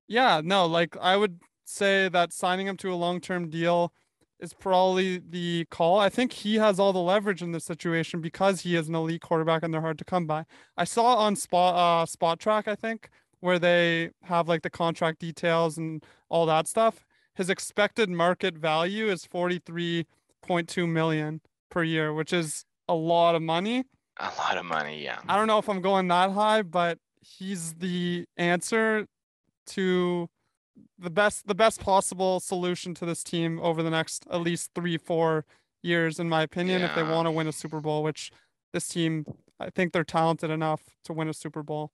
S3: Yeah, no, like I would say that signing him to a long term deal is probably the call. I think he has all the leverage in this situation because he is an elite quarterback and they're hard to come by. I saw on spot uh Spotrac, I think, where they have like the contract details and all that stuff. His expected market value is 43.2 million per year, which is a lot of money.
S4: A lot of money, yeah.
S3: I don't know if I'm going that high, but he's the answer to the best the best possible solution to this team over the next at least three four years in my opinion if they want to win a super bowl which this team i think they're talented enough to win a super bowl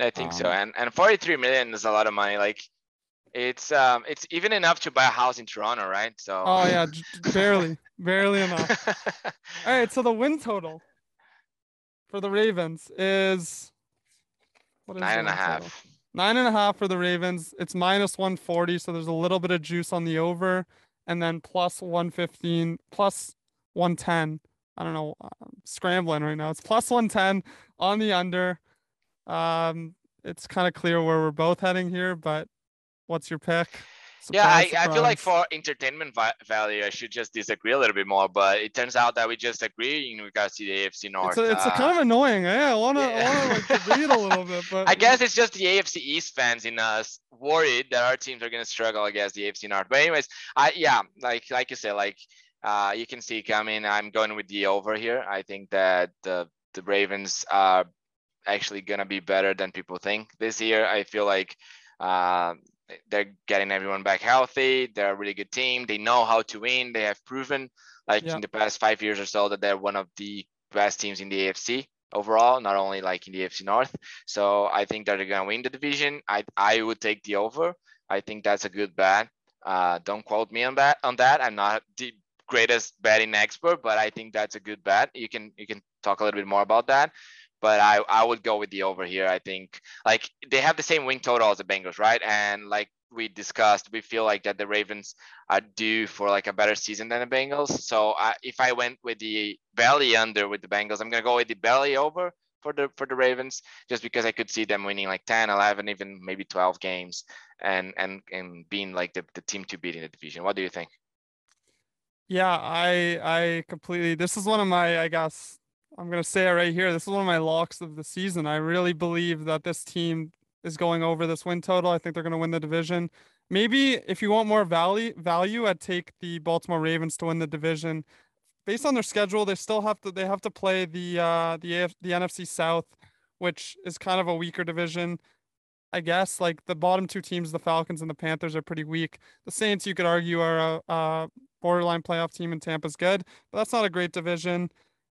S4: I think so.
S3: Um,
S4: And and 43 million is a lot of money. Like it's um it's even enough to buy a house in Toronto, right? So
S3: oh yeah j- j- barely barely enough all right so the win total for the ravens is what is
S4: Nine
S3: the
S4: and a
S3: win total? Nine and a half for the Ravens. It's minus 140, so there's a little bit of juice on the over, and then plus 115, plus 110. I don't know, I'm scrambling right now. It's plus 110 on the under. Um, it's kind of clear where we're both heading here, but what's your pick?
S4: Yeah, I,
S3: Surprise,
S4: I feel like for entertainment va- value, I should just disagree a little bit more. But it turns out that we just agree in regards to see the AFC North.
S3: it's a, it's a
S4: Uh,
S3: kind of annoying. Yeah, I wanna I wanna
S4: yeah.
S3: like debate a little bit, but
S4: I guess it's just the AFC East fans in us worried that our teams are gonna struggle against the AFC North. But anyways, I yeah, like like you said, like uh you can see coming. I'm going with the over here. I think that the the Ravens are actually gonna be better than people think this year. I feel like uh, they're getting everyone back healthy. They're a really good team. They know how to win. They have proven, like
S3: Yeah.
S4: in the past five years or so, that they're one of the best teams in the AFC overall, not only like in the AFC North. So I think that they're gonna win the division. I I would take the over. I think that's a good bet. Uh, don't quote me on that. On that, I'm not the greatest betting expert, but I think that's a good bet. You can you can talk a little bit more about that. But I I would go with the over here. I think like they have the same win total as the Bengals, right? And like we discussed, we feel like that the Ravens are due for like a better season than the Bengals. So I, if I went with the belly under with the Bengals, I'm gonna go with the belly over for the for the Ravens just because I could see them winning like 10, 11, even maybe 12 games and and and being like the, the team to beat in the division. What do you think?
S3: Yeah, I I completely this is one of my I guess I'm gonna say it right here. This is one of my locks of the season. I really believe that this team is going over this win total. I think they're gonna win the division. Maybe if you want more value value, I'd take the Baltimore Ravens to win the division. Based on their schedule, they still have to they have to play the uh the AF, the NFC South, which is kind of a weaker division. I guess like the bottom two teams, the Falcons and the Panthers, are pretty weak. The Saints, you could argue, are a, a borderline playoff team, and Tampa's good, but that's not a great division.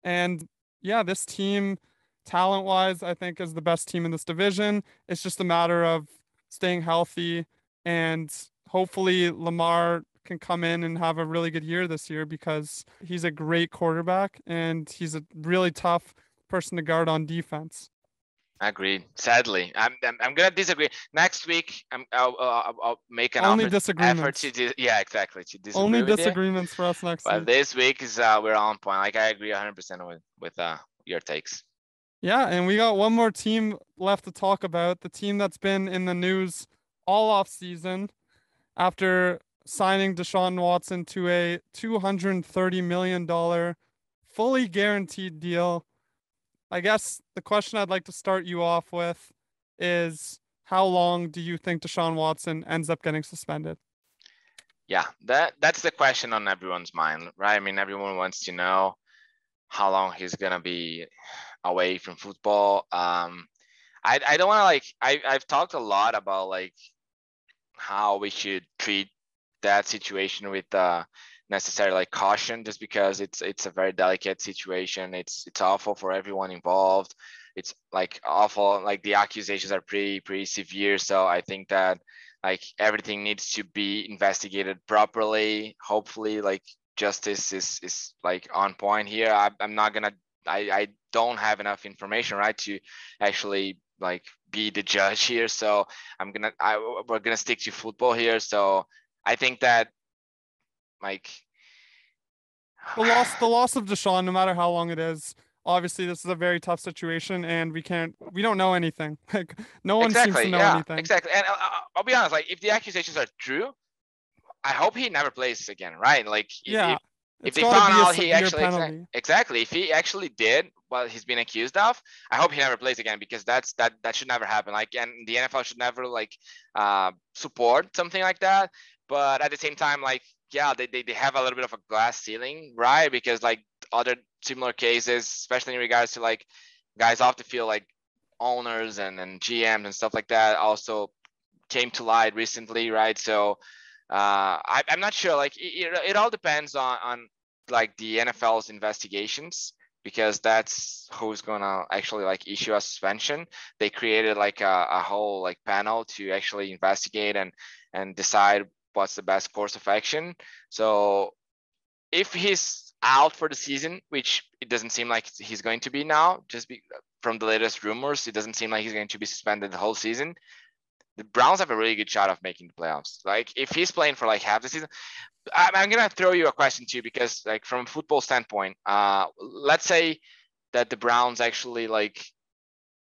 S3: And yeah, this team, talent wise, I think is the best team in this division. It's just a matter of staying healthy and hopefully Lamar can come in and have a really good year this year because he's a great quarterback and he's a really tough person to guard on defense.
S4: Agreed. Sadly, I'm, I'm I'm gonna disagree. Next week, I'm I'll, I'll, I'll make an
S3: Only
S4: effort,
S3: disagreements.
S4: to dis- yeah exactly to disagree
S3: Only
S4: with you.
S3: disagreements for us next week.
S4: But
S3: week.
S4: this week is uh we're on point. Like I agree 100 percent with with uh your takes.
S3: Yeah, and we got one more team left to talk about. The team that's been in the news all off season after signing Deshaun Watson to a $230 million fully guaranteed deal. I guess the question I'd like to start you off with is how long do you think Deshaun Watson ends up getting suspended?
S4: Yeah, that that's the question on everyone's mind, right? I mean, everyone wants to know how long he's gonna be away from football. Um, I I don't want to like I I've talked a lot about like how we should treat that situation with uh necessary like caution just because it's it's a very delicate situation. It's it's awful for everyone involved. It's like awful like the accusations are pretty pretty severe. So i think that like everything needs to be investigated properly. Hopefully like justice is is like on point here. I, i'm not gonna I, I don't have enough information right to actually like be the judge here. So i'm gonna i we're gonna stick to football here. So i think that like
S3: The loss the loss of Deshaun, no matter how long it is, obviously this is a very tough situation and we can't we don't know anything. Like no one seems
S4: exactly
S3: to know
S4: yeah
S3: anything.
S4: exactly and uh, uh, i'll be honest like if the accusations are true I hope he never plays again, right? Like
S3: Yeah.
S4: if, if they found out he actually
S3: penalty.
S4: exactly if he actually did what he's been accused of, I hope he never plays again because that's that that should never happen. Like and the NFL should never like uh support something like that. But at the same time, like yeah, they, they, they have a little bit of a glass ceiling, right? Because like other similar cases, especially in regards to like guys off the field, like owners and, and GMs and stuff like that, also came to light recently, right? So uh, I, I'm not sure. Like it, it, it all depends on on like the NFL's investigations because that's who's gonna actually like issue a suspension. They created like a, a whole like panel to actually investigate and and decide what's the best course of action. So if he's out for the season, which it doesn't seem like he's going to be now, just be, from the latest rumors, it doesn't seem like he's going to be suspended the whole season. The Browns have a really good shot of making the playoffs. Like if he's playing for like half the season, I'm, I'm gonna throw you a question too because like from a football standpoint, uh, let's say that the Browns actually like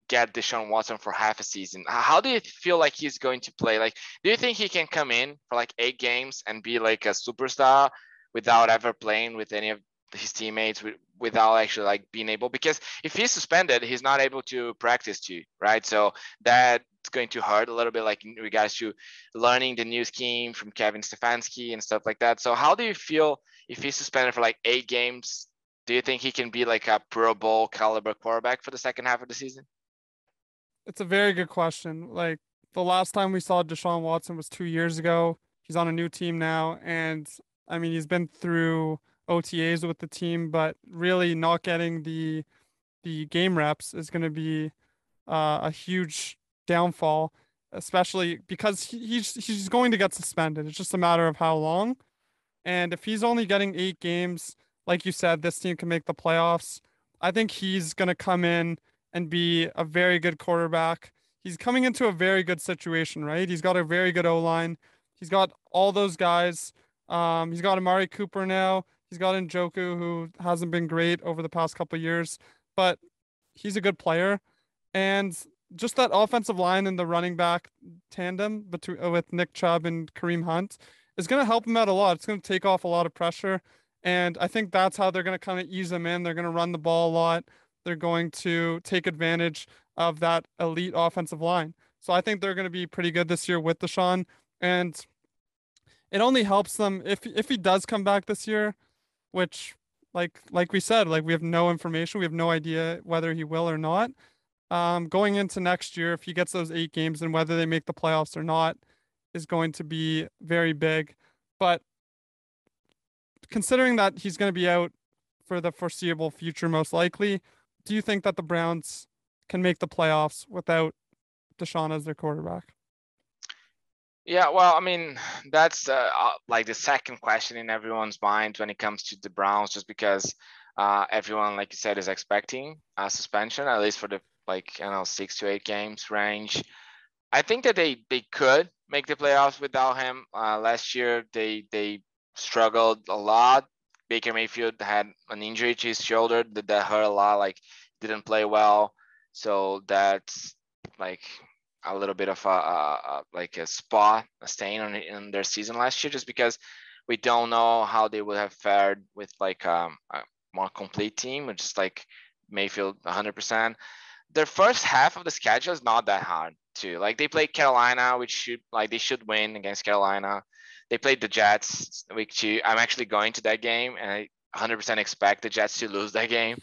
S4: get Deshaun Watson for half a season. How do you feel like he's going to play? Like, do you think he can come in for like eight games and be like a superstar without ever playing with any of his teammates without actually like being able because if he's suspended he's not able to practice too right so that's going to hurt a little bit like in regards to learning the new scheme from kevin stefanski and stuff like that so how do you feel if he's suspended for like eight games do you think he can be like a pro bowl caliber quarterback for the second half of the season
S3: It's a very good question. Like the last time we saw Deshaun Watson was two years ago. He's on a new team now, and I mean he's been through OTAs with the team, but really not getting the the game reps is going to be uh, a huge downfall, especially because he, he's he's going to get suspended. It's just a matter of how long. And if he's only getting eight games, like you said, this team can make the playoffs. I think he's going to come in and be a very good quarterback. He's coming into a very good situation, right? He's got a very good O line. He's got all those guys. Um, he's got Amari Cooper now. He's got Njoku, who hasn't been great over the past couple years, but he's a good player. And just that offensive line and the running back tandem between uh, with Nick Chubb and Kareem Hunt is going to help him out a lot. It's going to take off a lot of pressure. And I think that's how they're going to kind of ease him in. They're going to run the ball a lot. They're going to take advantage of that elite offensive line. So I think they're going to be pretty good this year with Deshaun. And it only helps them if if he does come back this year, which like like we said, like we have no information. We have no idea whether he will or not. Um, going into next year, if he gets those eight games and whether they make the playoffs or not is going to be very big. But considering that he's going to be out for the foreseeable future, most likely, do you think that the Browns can make the playoffs without Deshaun as their quarterback?
S4: Yeah, well, I mean, that's uh, uh, like the second question in everyone's mind when it comes to the Browns, just because uh, everyone, like you said, is expecting a suspension, at least for the like I don't know six to eight games range. I think that they they could make the playoffs without him. Uh, last year, they they struggled a lot. Baker Mayfield had an injury to his shoulder that, that hurt a lot. Like didn't play well, so that's like a little bit of a, a, a, like a spot, a stain on in their season last year, just because we don't know how they would have fared with like um, a more complete team, which is like Mayfield 100%. Their first half of the schedule is not that hard too. Like they played Carolina, which should like they should win against Carolina. They played the Jets week two. I'm actually going to that game, and I 100% expect the Jets to lose that game.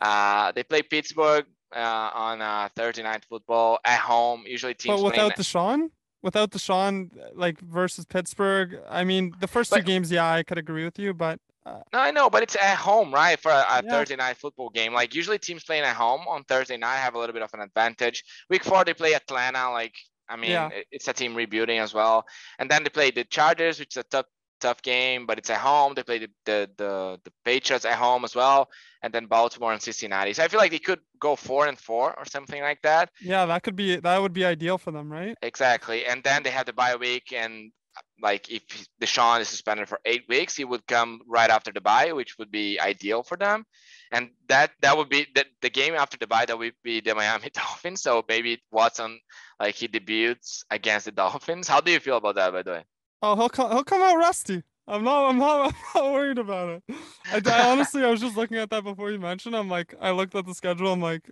S4: Uh, they play Pittsburgh uh, on uh, Thursday night football at home. Usually teams.
S3: But without. Deshaun, without Deshaun, like versus Pittsburgh, I mean, the first
S4: But-
S3: two games, yeah, I could agree with you, but uh,
S4: No, I know, but it's at home, right? For a, a
S3: Yeah.
S4: Thursday night football game. Like usually teams playing at home on Thursday night have a little bit of an advantage. Week four they play Atlanta. Like I mean,
S3: Yeah.
S4: it's a team rebuilding as well. And then they play the Chargers, which is a tough tough game, but it's at home. They play the the the, the Patriots at home as well, and then Baltimore and Cincinnati. So I feel like they could go four and four or something like that.
S3: yeah, that could be that would be ideal for them, right?
S4: Exactly. And then they have the bye week and like if Deshaun is suspended for eight weeks, he would come right after the bye, which would be ideal for them. And that that would be the, the game after the bye that would be the Miami Dolphins. So maybe Watson like he debuts against the Dolphins. How do you feel about that by the way?
S3: Oh, he'll come. He'll come out rusty. I'm not. I'm not. I'm not worried about it. I, I honestly, I was just looking at that before you mentioned. I'm like, I looked at the schedule. I'm like,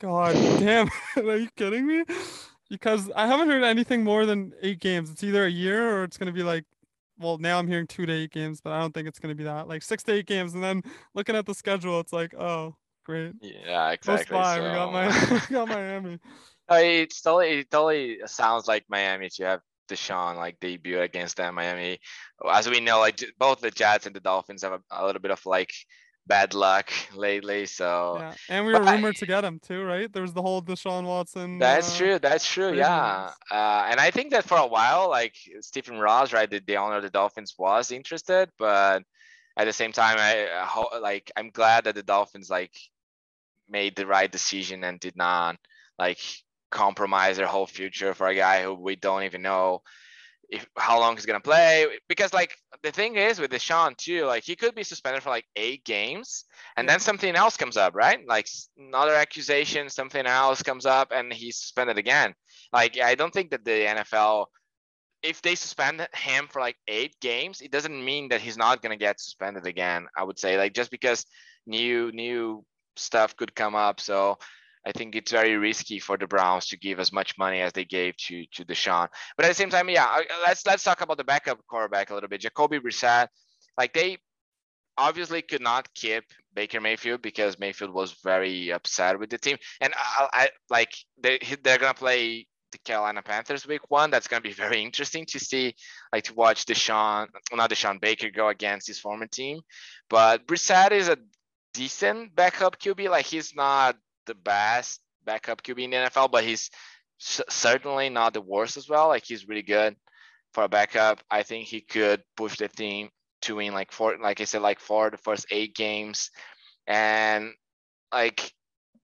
S3: God damn, are you kidding me? Because I haven't heard anything more than eight games. It's either a year or it's gonna be like, well, now I'm hearing two to eight games, but I don't think it's gonna be that. Like six to eight games, and then looking at the schedule, it's like, oh, great.
S4: Yeah, exactly.
S3: Close by,
S4: so...
S3: we got my, we got Miami.
S4: Uh, it's totally, it totally sounds like Miami to have Deshaun like debut against them Miami. As we know, like both the Jets and the Dolphins have a, a little bit of like bad luck lately. So
S3: yeah, and we were rumored to get him too, right? There was the whole Deshaun Watson.
S4: That's
S3: uh,
S4: true. That's true. Yeah, uh, and I think that for a while, like Stephen Ross, right, the, the owner of the Dolphins, was interested, but at the same time, I, I like I'm glad that the Dolphins like made the right decision and did not like compromise their whole future for a guy who we don't even know if how long he's gonna play. Because like the thing is with Deshaun too, like he could be suspended for like eight games, and then something else comes up, right? Like another accusation, something else comes up, and he's suspended again. Like I don't think that the NFL. If they suspend him for like eight games, it doesn't mean that he's not gonna get suspended again. I would say like just because new new stuff could come up. So I think it's very risky for the Browns to give as much money as they gave to to Deshaun. But at the same time, yeah, let's let's talk about the backup quarterback a little bit. Jacoby Brissett, like they obviously could not keep Baker Mayfield because Mayfield was very upset with the team, and I, I like they they're gonna play the Carolina Panthers week one. That's gonna be very interesting to see, like to watch Deshaun, not Deshaun Baker go against his former team. But Brissett is a decent backup QB. Like he's not the best backup QB in the NFL, but he's certainly not the worst as well. Like he's really good for a backup. I think he could push the team to win like four, like I said, like four the first eight games. And like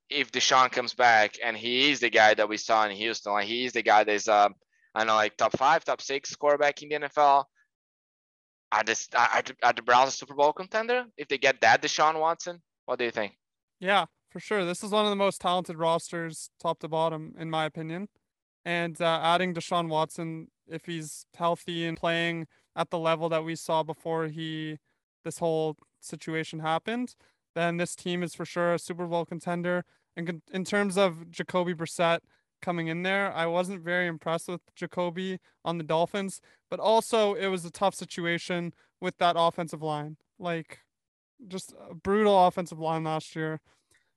S4: if Deshaun comes back and he is the guy that we saw in Houston, like he is the guy that's um I know like top five, top six quarterback in the NFL. Are this are, are the Browns a Super Bowl contender if they get that Deshaun Watson? What do you think?
S3: Yeah, for sure. This is one of the most talented rosters, top to bottom, in my opinion. And uh, adding Deshaun Watson, if he's healthy and playing at the level that we saw before he this whole situation happened, then this team is for sure a Super Bowl contender. And in terms of Jacoby Brissett coming in there, I wasn't very impressed with Jacoby on the Dolphins, but also it was a tough situation with that offensive line. Like, just a brutal offensive line last year.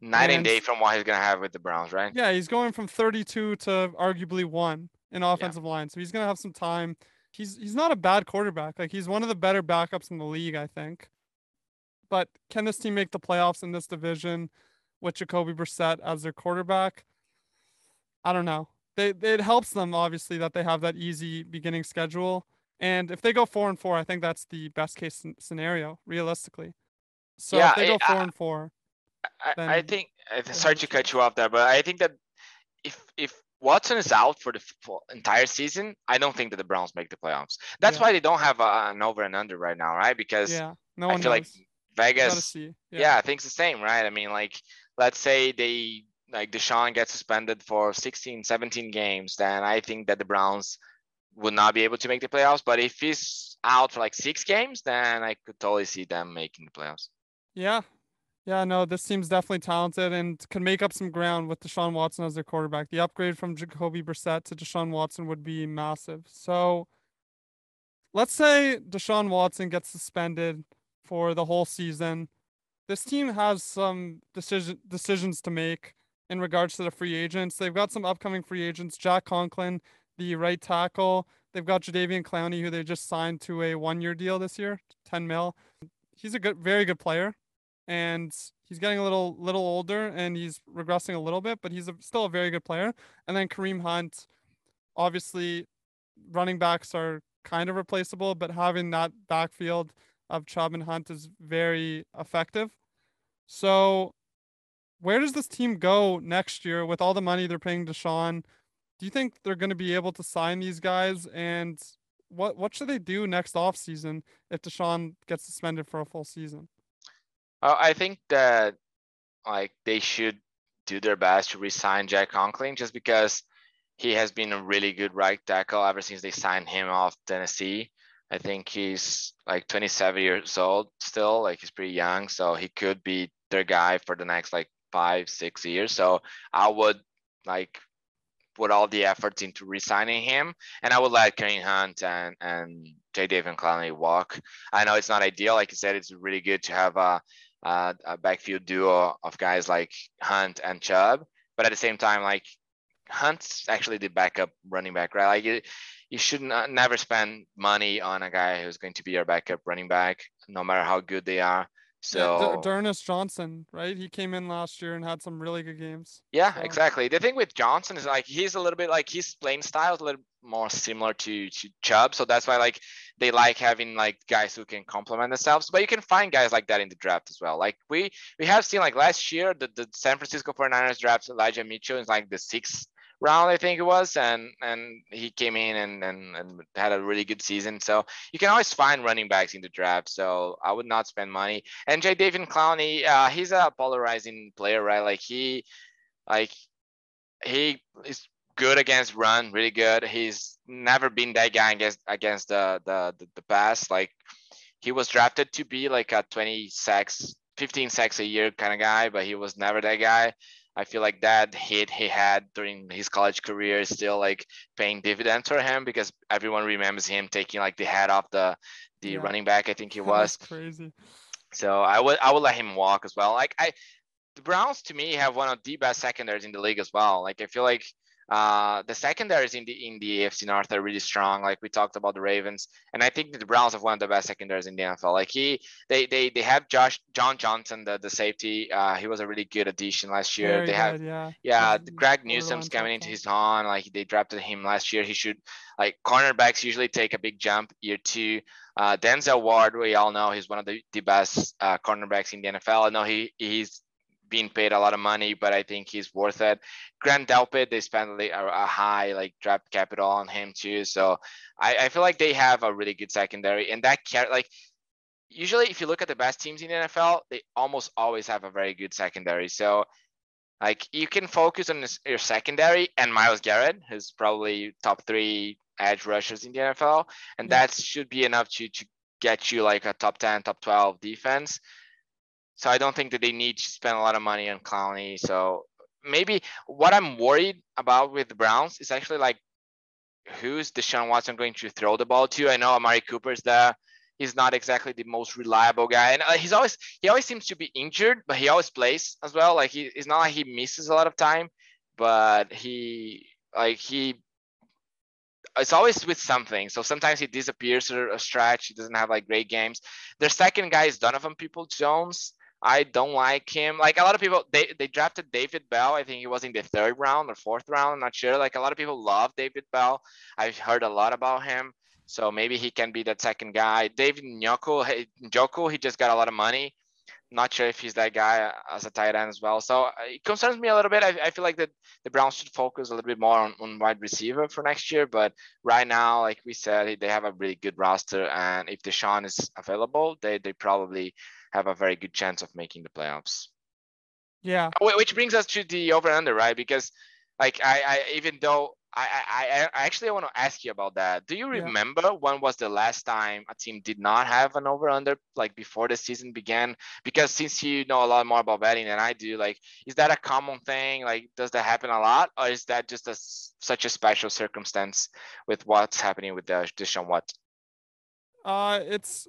S4: Night and, and day from what he's gonna have with the Browns, right?
S3: Yeah, he's going from 32 to arguably one in offensive yeah. line, so he's gonna have some time. He's he's not a bad quarterback. Like he's one of the better backups in the league, I think. But can this team make the playoffs in this division with Jacoby Brissett as their quarterback? I don't know. They it helps them obviously that they have that easy beginning schedule, and if they go four and four, I think that's the best case scenario realistically. So yeah, if they go four and four,
S4: I, I think uh, sorry to cut you off there, but I think that if if Watson is out for the for entire season, I don't think that the Browns make the playoffs. That's yeah. why they don't have a, an over and under right now, right? Because
S3: yeah, no one
S4: I feel
S3: knows.
S4: like Vegas, yeah. yeah, I think the same, right? I mean, like let's say they like Deshaun gets suspended for 16, 17 games, then I think that the Browns would not be able to make the playoffs. But if he's out for like six games, then I could totally see them making the playoffs.
S3: Yeah, yeah, no, this team's definitely talented and can make up some ground with Deshaun Watson as their quarterback. The upgrade from Jacoby Brissett to Deshaun Watson would be massive. So let's say Deshaun Watson gets suspended for the whole season. This team has some decision decisions to make in regards to the free agents. They've got some upcoming free agents, Jack Conklin, the right tackle. They've got Jadeveon Clowney, who they just signed to a one-year deal this year, 10 mil. He's a good, very good player and he's getting a little little older and he's regressing a little bit, but he's a, still a very good player. And then Kareem Hunt, obviously, running backs are kind of replaceable, but having that backfield of Chubb and Hunt is very effective. So, where does this team go next year with all the money they're paying Deshaun? Do you think they're going to be able to sign these guys? And what what should they do next offseason if Deshaun gets suspended for a full season?
S4: Uh, I think that like they should do their best to resign Jack Conklin just because he has been a really good right tackle ever since they signed him off Tennessee. I think he's like 27 years old still, like he's pretty young, so he could be their guy for the next like five, six years. So I would like put all the efforts into re-signing him, and I would let Kareem Hunt and and Jadeveon Clowney walk. I know it's not ideal, like I said, it's really good to have a, a, a backfield duo of guys like Hunt and Chubb, but at the same time, like Hunt's actually the backup running back, right? Like you, you should not, never spend money on a guy who's going to be your backup running back, no matter how good they are. So
S3: yeah, Johnson, right? He came in last year and had some really good games.
S4: Yeah,
S3: so.
S4: exactly. The thing with Johnson is like he's a little bit like his playing style is a little more similar to to Chubb, so that's why like they like having like guys who can complement themselves. But you can find guys like that in the draft as well. Like we we have seen like last year the, the San Francisco 49ers draft Elijah Mitchell is like the sixth round, I think it was, and and he came in and, and and had a really good season. So you can always find running backs in the draft. So I would not spend money. And Jadeveon Clowney, uh, he's a polarizing player, right? Like he, like he is good against run, really good. He's never been that guy against against the the the, the pass. Like he was drafted to be like a 20 sacks, 15 sacks a year kind of guy, but he was never that guy. I feel like that hit he had during his college career is still like paying dividends for him because everyone remembers him taking like the head off the the yeah. running back. I think he was
S3: crazy.
S4: So I would I would let him walk as well. Like I, the Browns to me have one of the best secondaries in the league as well. Like I feel like uh, the secondaries in the in the AFC North are really strong. Like we talked about the Ravens, and I think the Browns have one of the best secondaries in the NFL. Like he, they they they have Josh John Johnson, the the safety. Uh, he was a really good addition last year.
S3: Very
S4: they have
S3: good, yeah.
S4: Yeah, Greg Newsome's coming into his own. Like they drafted him last year. He should like cornerbacks usually take a big jump year two. Uh, Denzel Ward, we all know he's one of the, the best uh, cornerbacks in the NFL. I know he he's being paid a lot of money, but I think he's worth it. Grant Delpit, they spent a, a high like draft capital on him too. So I, I feel like they have a really good secondary, and that care like usually if you look at the best teams in the NFL, they almost always have a very good secondary. So like you can focus on this, your secondary and Myles Garrett, who's probably top three edge rushers in the NFL, and yeah. that should be enough to to get you like a top 10, top 12 defense. So I don't think that they need to spend a lot of money on Clowney. So maybe what I'm worried about with the Browns is actually like who's Deshaun Watson going to throw the ball to? I know Amari Cooper's there. He's not exactly the most reliable guy, and uh, he's always he always seems to be injured, but he always plays as well. Like he, it's not like he misses a lot of time, but he like he it's always with something. So sometimes he disappears for a stretch. He doesn't have like great games. Their second guy is Donovan Peoples Jones. I don't like him. Like a lot of people, they, they drafted David Bell. I think he was in the third round or fourth round. I'm not sure. Like a lot of people love David Bell. I've heard a lot about him. So maybe he can be that second guy. David Njoku, Njoku, he just got a lot of money. Not sure if he's that guy as a tight end as well. So uh, it concerns me a little bit. I, I feel like that the Browns should focus a little bit more on, on wide receiver for next year. But right now, like we said, they have a really good roster. And if Deshaun is available, they, they probably – have a very good chance of making the playoffs.
S3: Yeah.
S4: Which brings us to the over under, right? Because like I, I even though I, I, I actually want to ask you about that. Do you remember yeah. when was the last time a team did not have an over under like before the season began? Because since you know a lot more about betting than I do, like is that a common thing? Like does that happen a lot, or is that just a such a special circumstance with what's happening with the Deshaun Watt?
S3: Uh, it's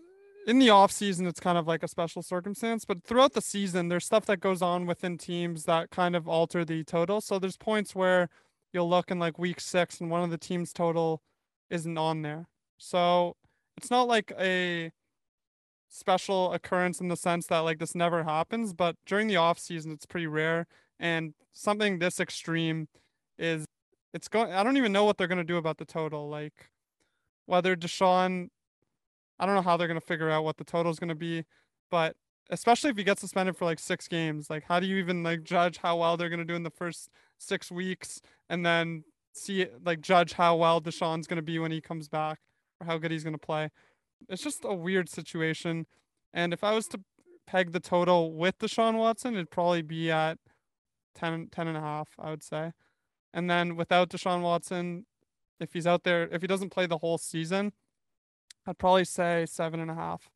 S3: in the off season it's kind of like a special circumstance but throughout the season there's stuff that goes on within teams that kind of alter the total. So there's points where you'll look in like week six and one of the team's total isn't on there. So it's not like a special occurrence in the sense that like this never happens but during the off season it's pretty rare. And something this extreme is it's going i don't even know what they're going to do about the total like whether deshaun I don't know how they're going to figure out what the total is going to be, but especially if he gets suspended for like six games, like how do you even like judge how well they're going to do in the first six weeks and then see like judge how well Deshaun's going to be when he comes back or how good he's going to play? It's just a weird situation. And if I was to peg the total with Deshaun Watson, it'd probably be at 10, 10 and a half, I would say. And then without Deshaun Watson, if he's out there, if he doesn't play the whole season, I'd probably say seven and a half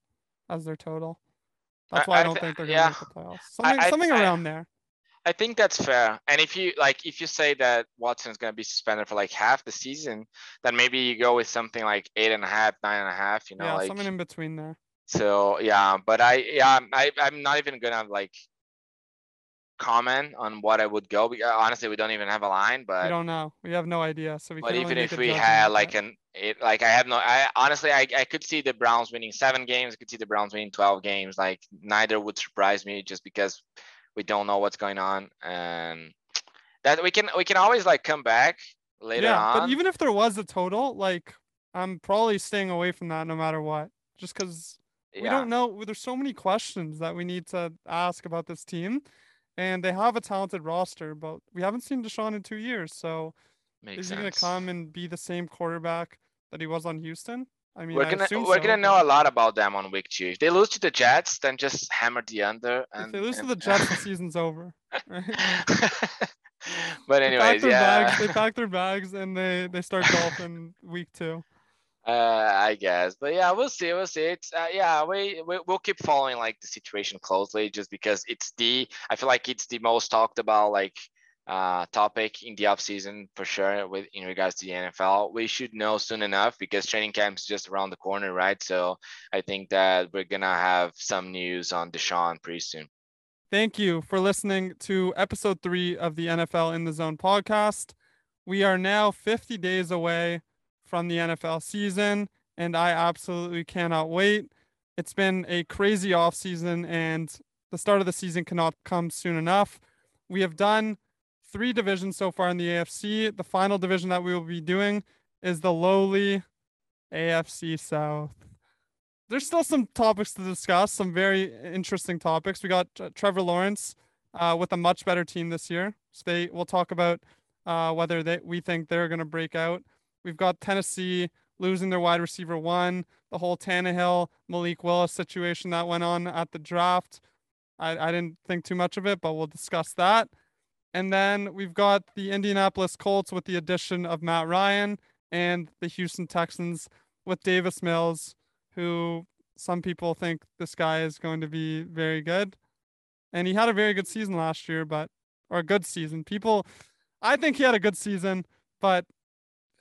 S3: as their total. That's why I,
S4: I
S3: don't
S4: thi-
S3: think they're gonna
S4: yeah.
S3: make the playoffs. Something,
S4: I-
S3: something
S4: I-
S3: around there.
S4: I think that's fair. And if you like, if you say that Watson is gonna be suspended for like half the season, then maybe you go with something like eight and a half, nine and a half. You know,
S3: yeah,
S4: like
S3: something in between there.
S4: so. Yeah, but I yeah I I'm not even gonna like comment on what I would go. Because uh, honestly, we don't even have a line, but We
S3: don't know. We have no idea. So we
S4: but
S3: can
S4: even if we had like an it like I have no I honestly I I could see the Browns winning seven games. I could see the Browns winning twelve games. Like neither would surprise me just because we don't know what's going on and that we can we can always like come back later
S3: yeah,
S4: on.
S3: but even if there was a total, like I'm probably staying away from that no matter what. Just because we
S4: yeah.
S3: don't know. There's so many questions that we need to ask about this team, and they have a talented roster, but we haven't seen Deshaun in two years. So
S4: Makes
S3: is he gonna come and be the same quarterback that he was on Houston? I mean,
S4: we're gonna we're
S3: so,
S4: gonna know a lot about them on week two. If they lose to the Jets, then just hammer the under. And,
S3: If they lose to the Jets, the season's over. Right?
S4: but
S3: They pack
S4: anyways,
S3: their
S4: yeah.
S3: bags. They pack their bags and they they start golfing week two.
S4: Uh, I guess, but yeah, we'll see. We'll see. It's uh, yeah, we, we we'll keep following like the situation closely, just because it's the I feel like it's the most talked about like uh topic in the off season for sure with in regards to the NFL. We should know soon enough because training camp's just around the corner, right? So I think that we're gonna have some news on Deshaun pretty soon.
S3: Thank you for listening to episode three of the NFL in the Zone podcast. We are now 50 days away from the NFL season, and I absolutely cannot wait. It's been a crazy offseason, and the start of the season cannot come soon enough. We have done three divisions so far in the AFC. The final division that we will be doing is the lowly AFC South there's still some topics to discuss, some very interesting topics. We got uh, Trevor Lawrence uh, with a much better team this year. So they we'll talk about uh, whether they we think they're going to break out. We've got Tennessee losing their wide receiver one, the whole Tannehill Malik Willis situation that went on at the draft. I, I didn't think too much of it, but we'll discuss that. And then we've got the Indianapolis Colts with the addition of Matt Ryan and the Houston Texans with Davis Mills who some people think this guy is going to be very good. And he had a very good season last year, but or a good season. People I think he had a good season, but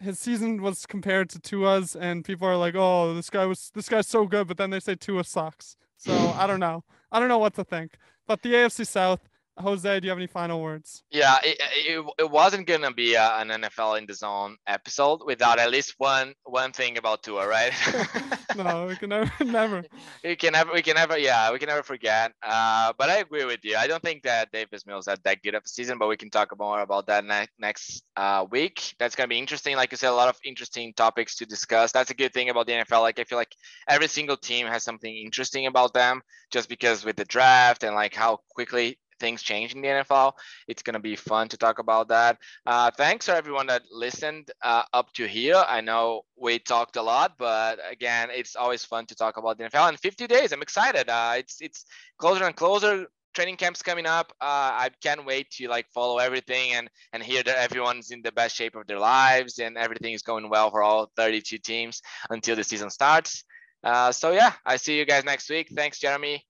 S3: his season was compared to Tua's and people are like, "Oh, this guy was this guy's so good," but then they say Tua sucks. So, I don't know. I don't know what to think. But the AFC South, Jose, do you have any final words?
S4: Yeah, it, it, it wasn't gonna be a, an NFL in the zone episode without at least one one thing about Tua, right?
S3: no, we can never never.
S4: we can never, we can never, yeah, we can never forget. Uh, but I agree with you. I don't think that Davis Mills had that good of a season, but we can talk more about that ne- next uh, week. That's gonna be interesting. Like you said, a lot of interesting topics to discuss. That's a good thing about the NFL. Like I feel like every single team has something interesting about them, just because with the draft and like how quickly things change in the NFL. It's going to be fun to talk about that. Uh, thanks for everyone that listened uh, up to here. I know we talked a lot, but again, it's always fun to talk about the NFL. In 50 days, I'm excited. Uh, it's it's closer and closer. Training camps coming up. Uh, I can't wait to like follow everything and and hear that everyone's in the best shape of their lives and everything is going well for all 32 teams until the season starts. Uh, so yeah, I see you guys next week. Thanks, Jeremy.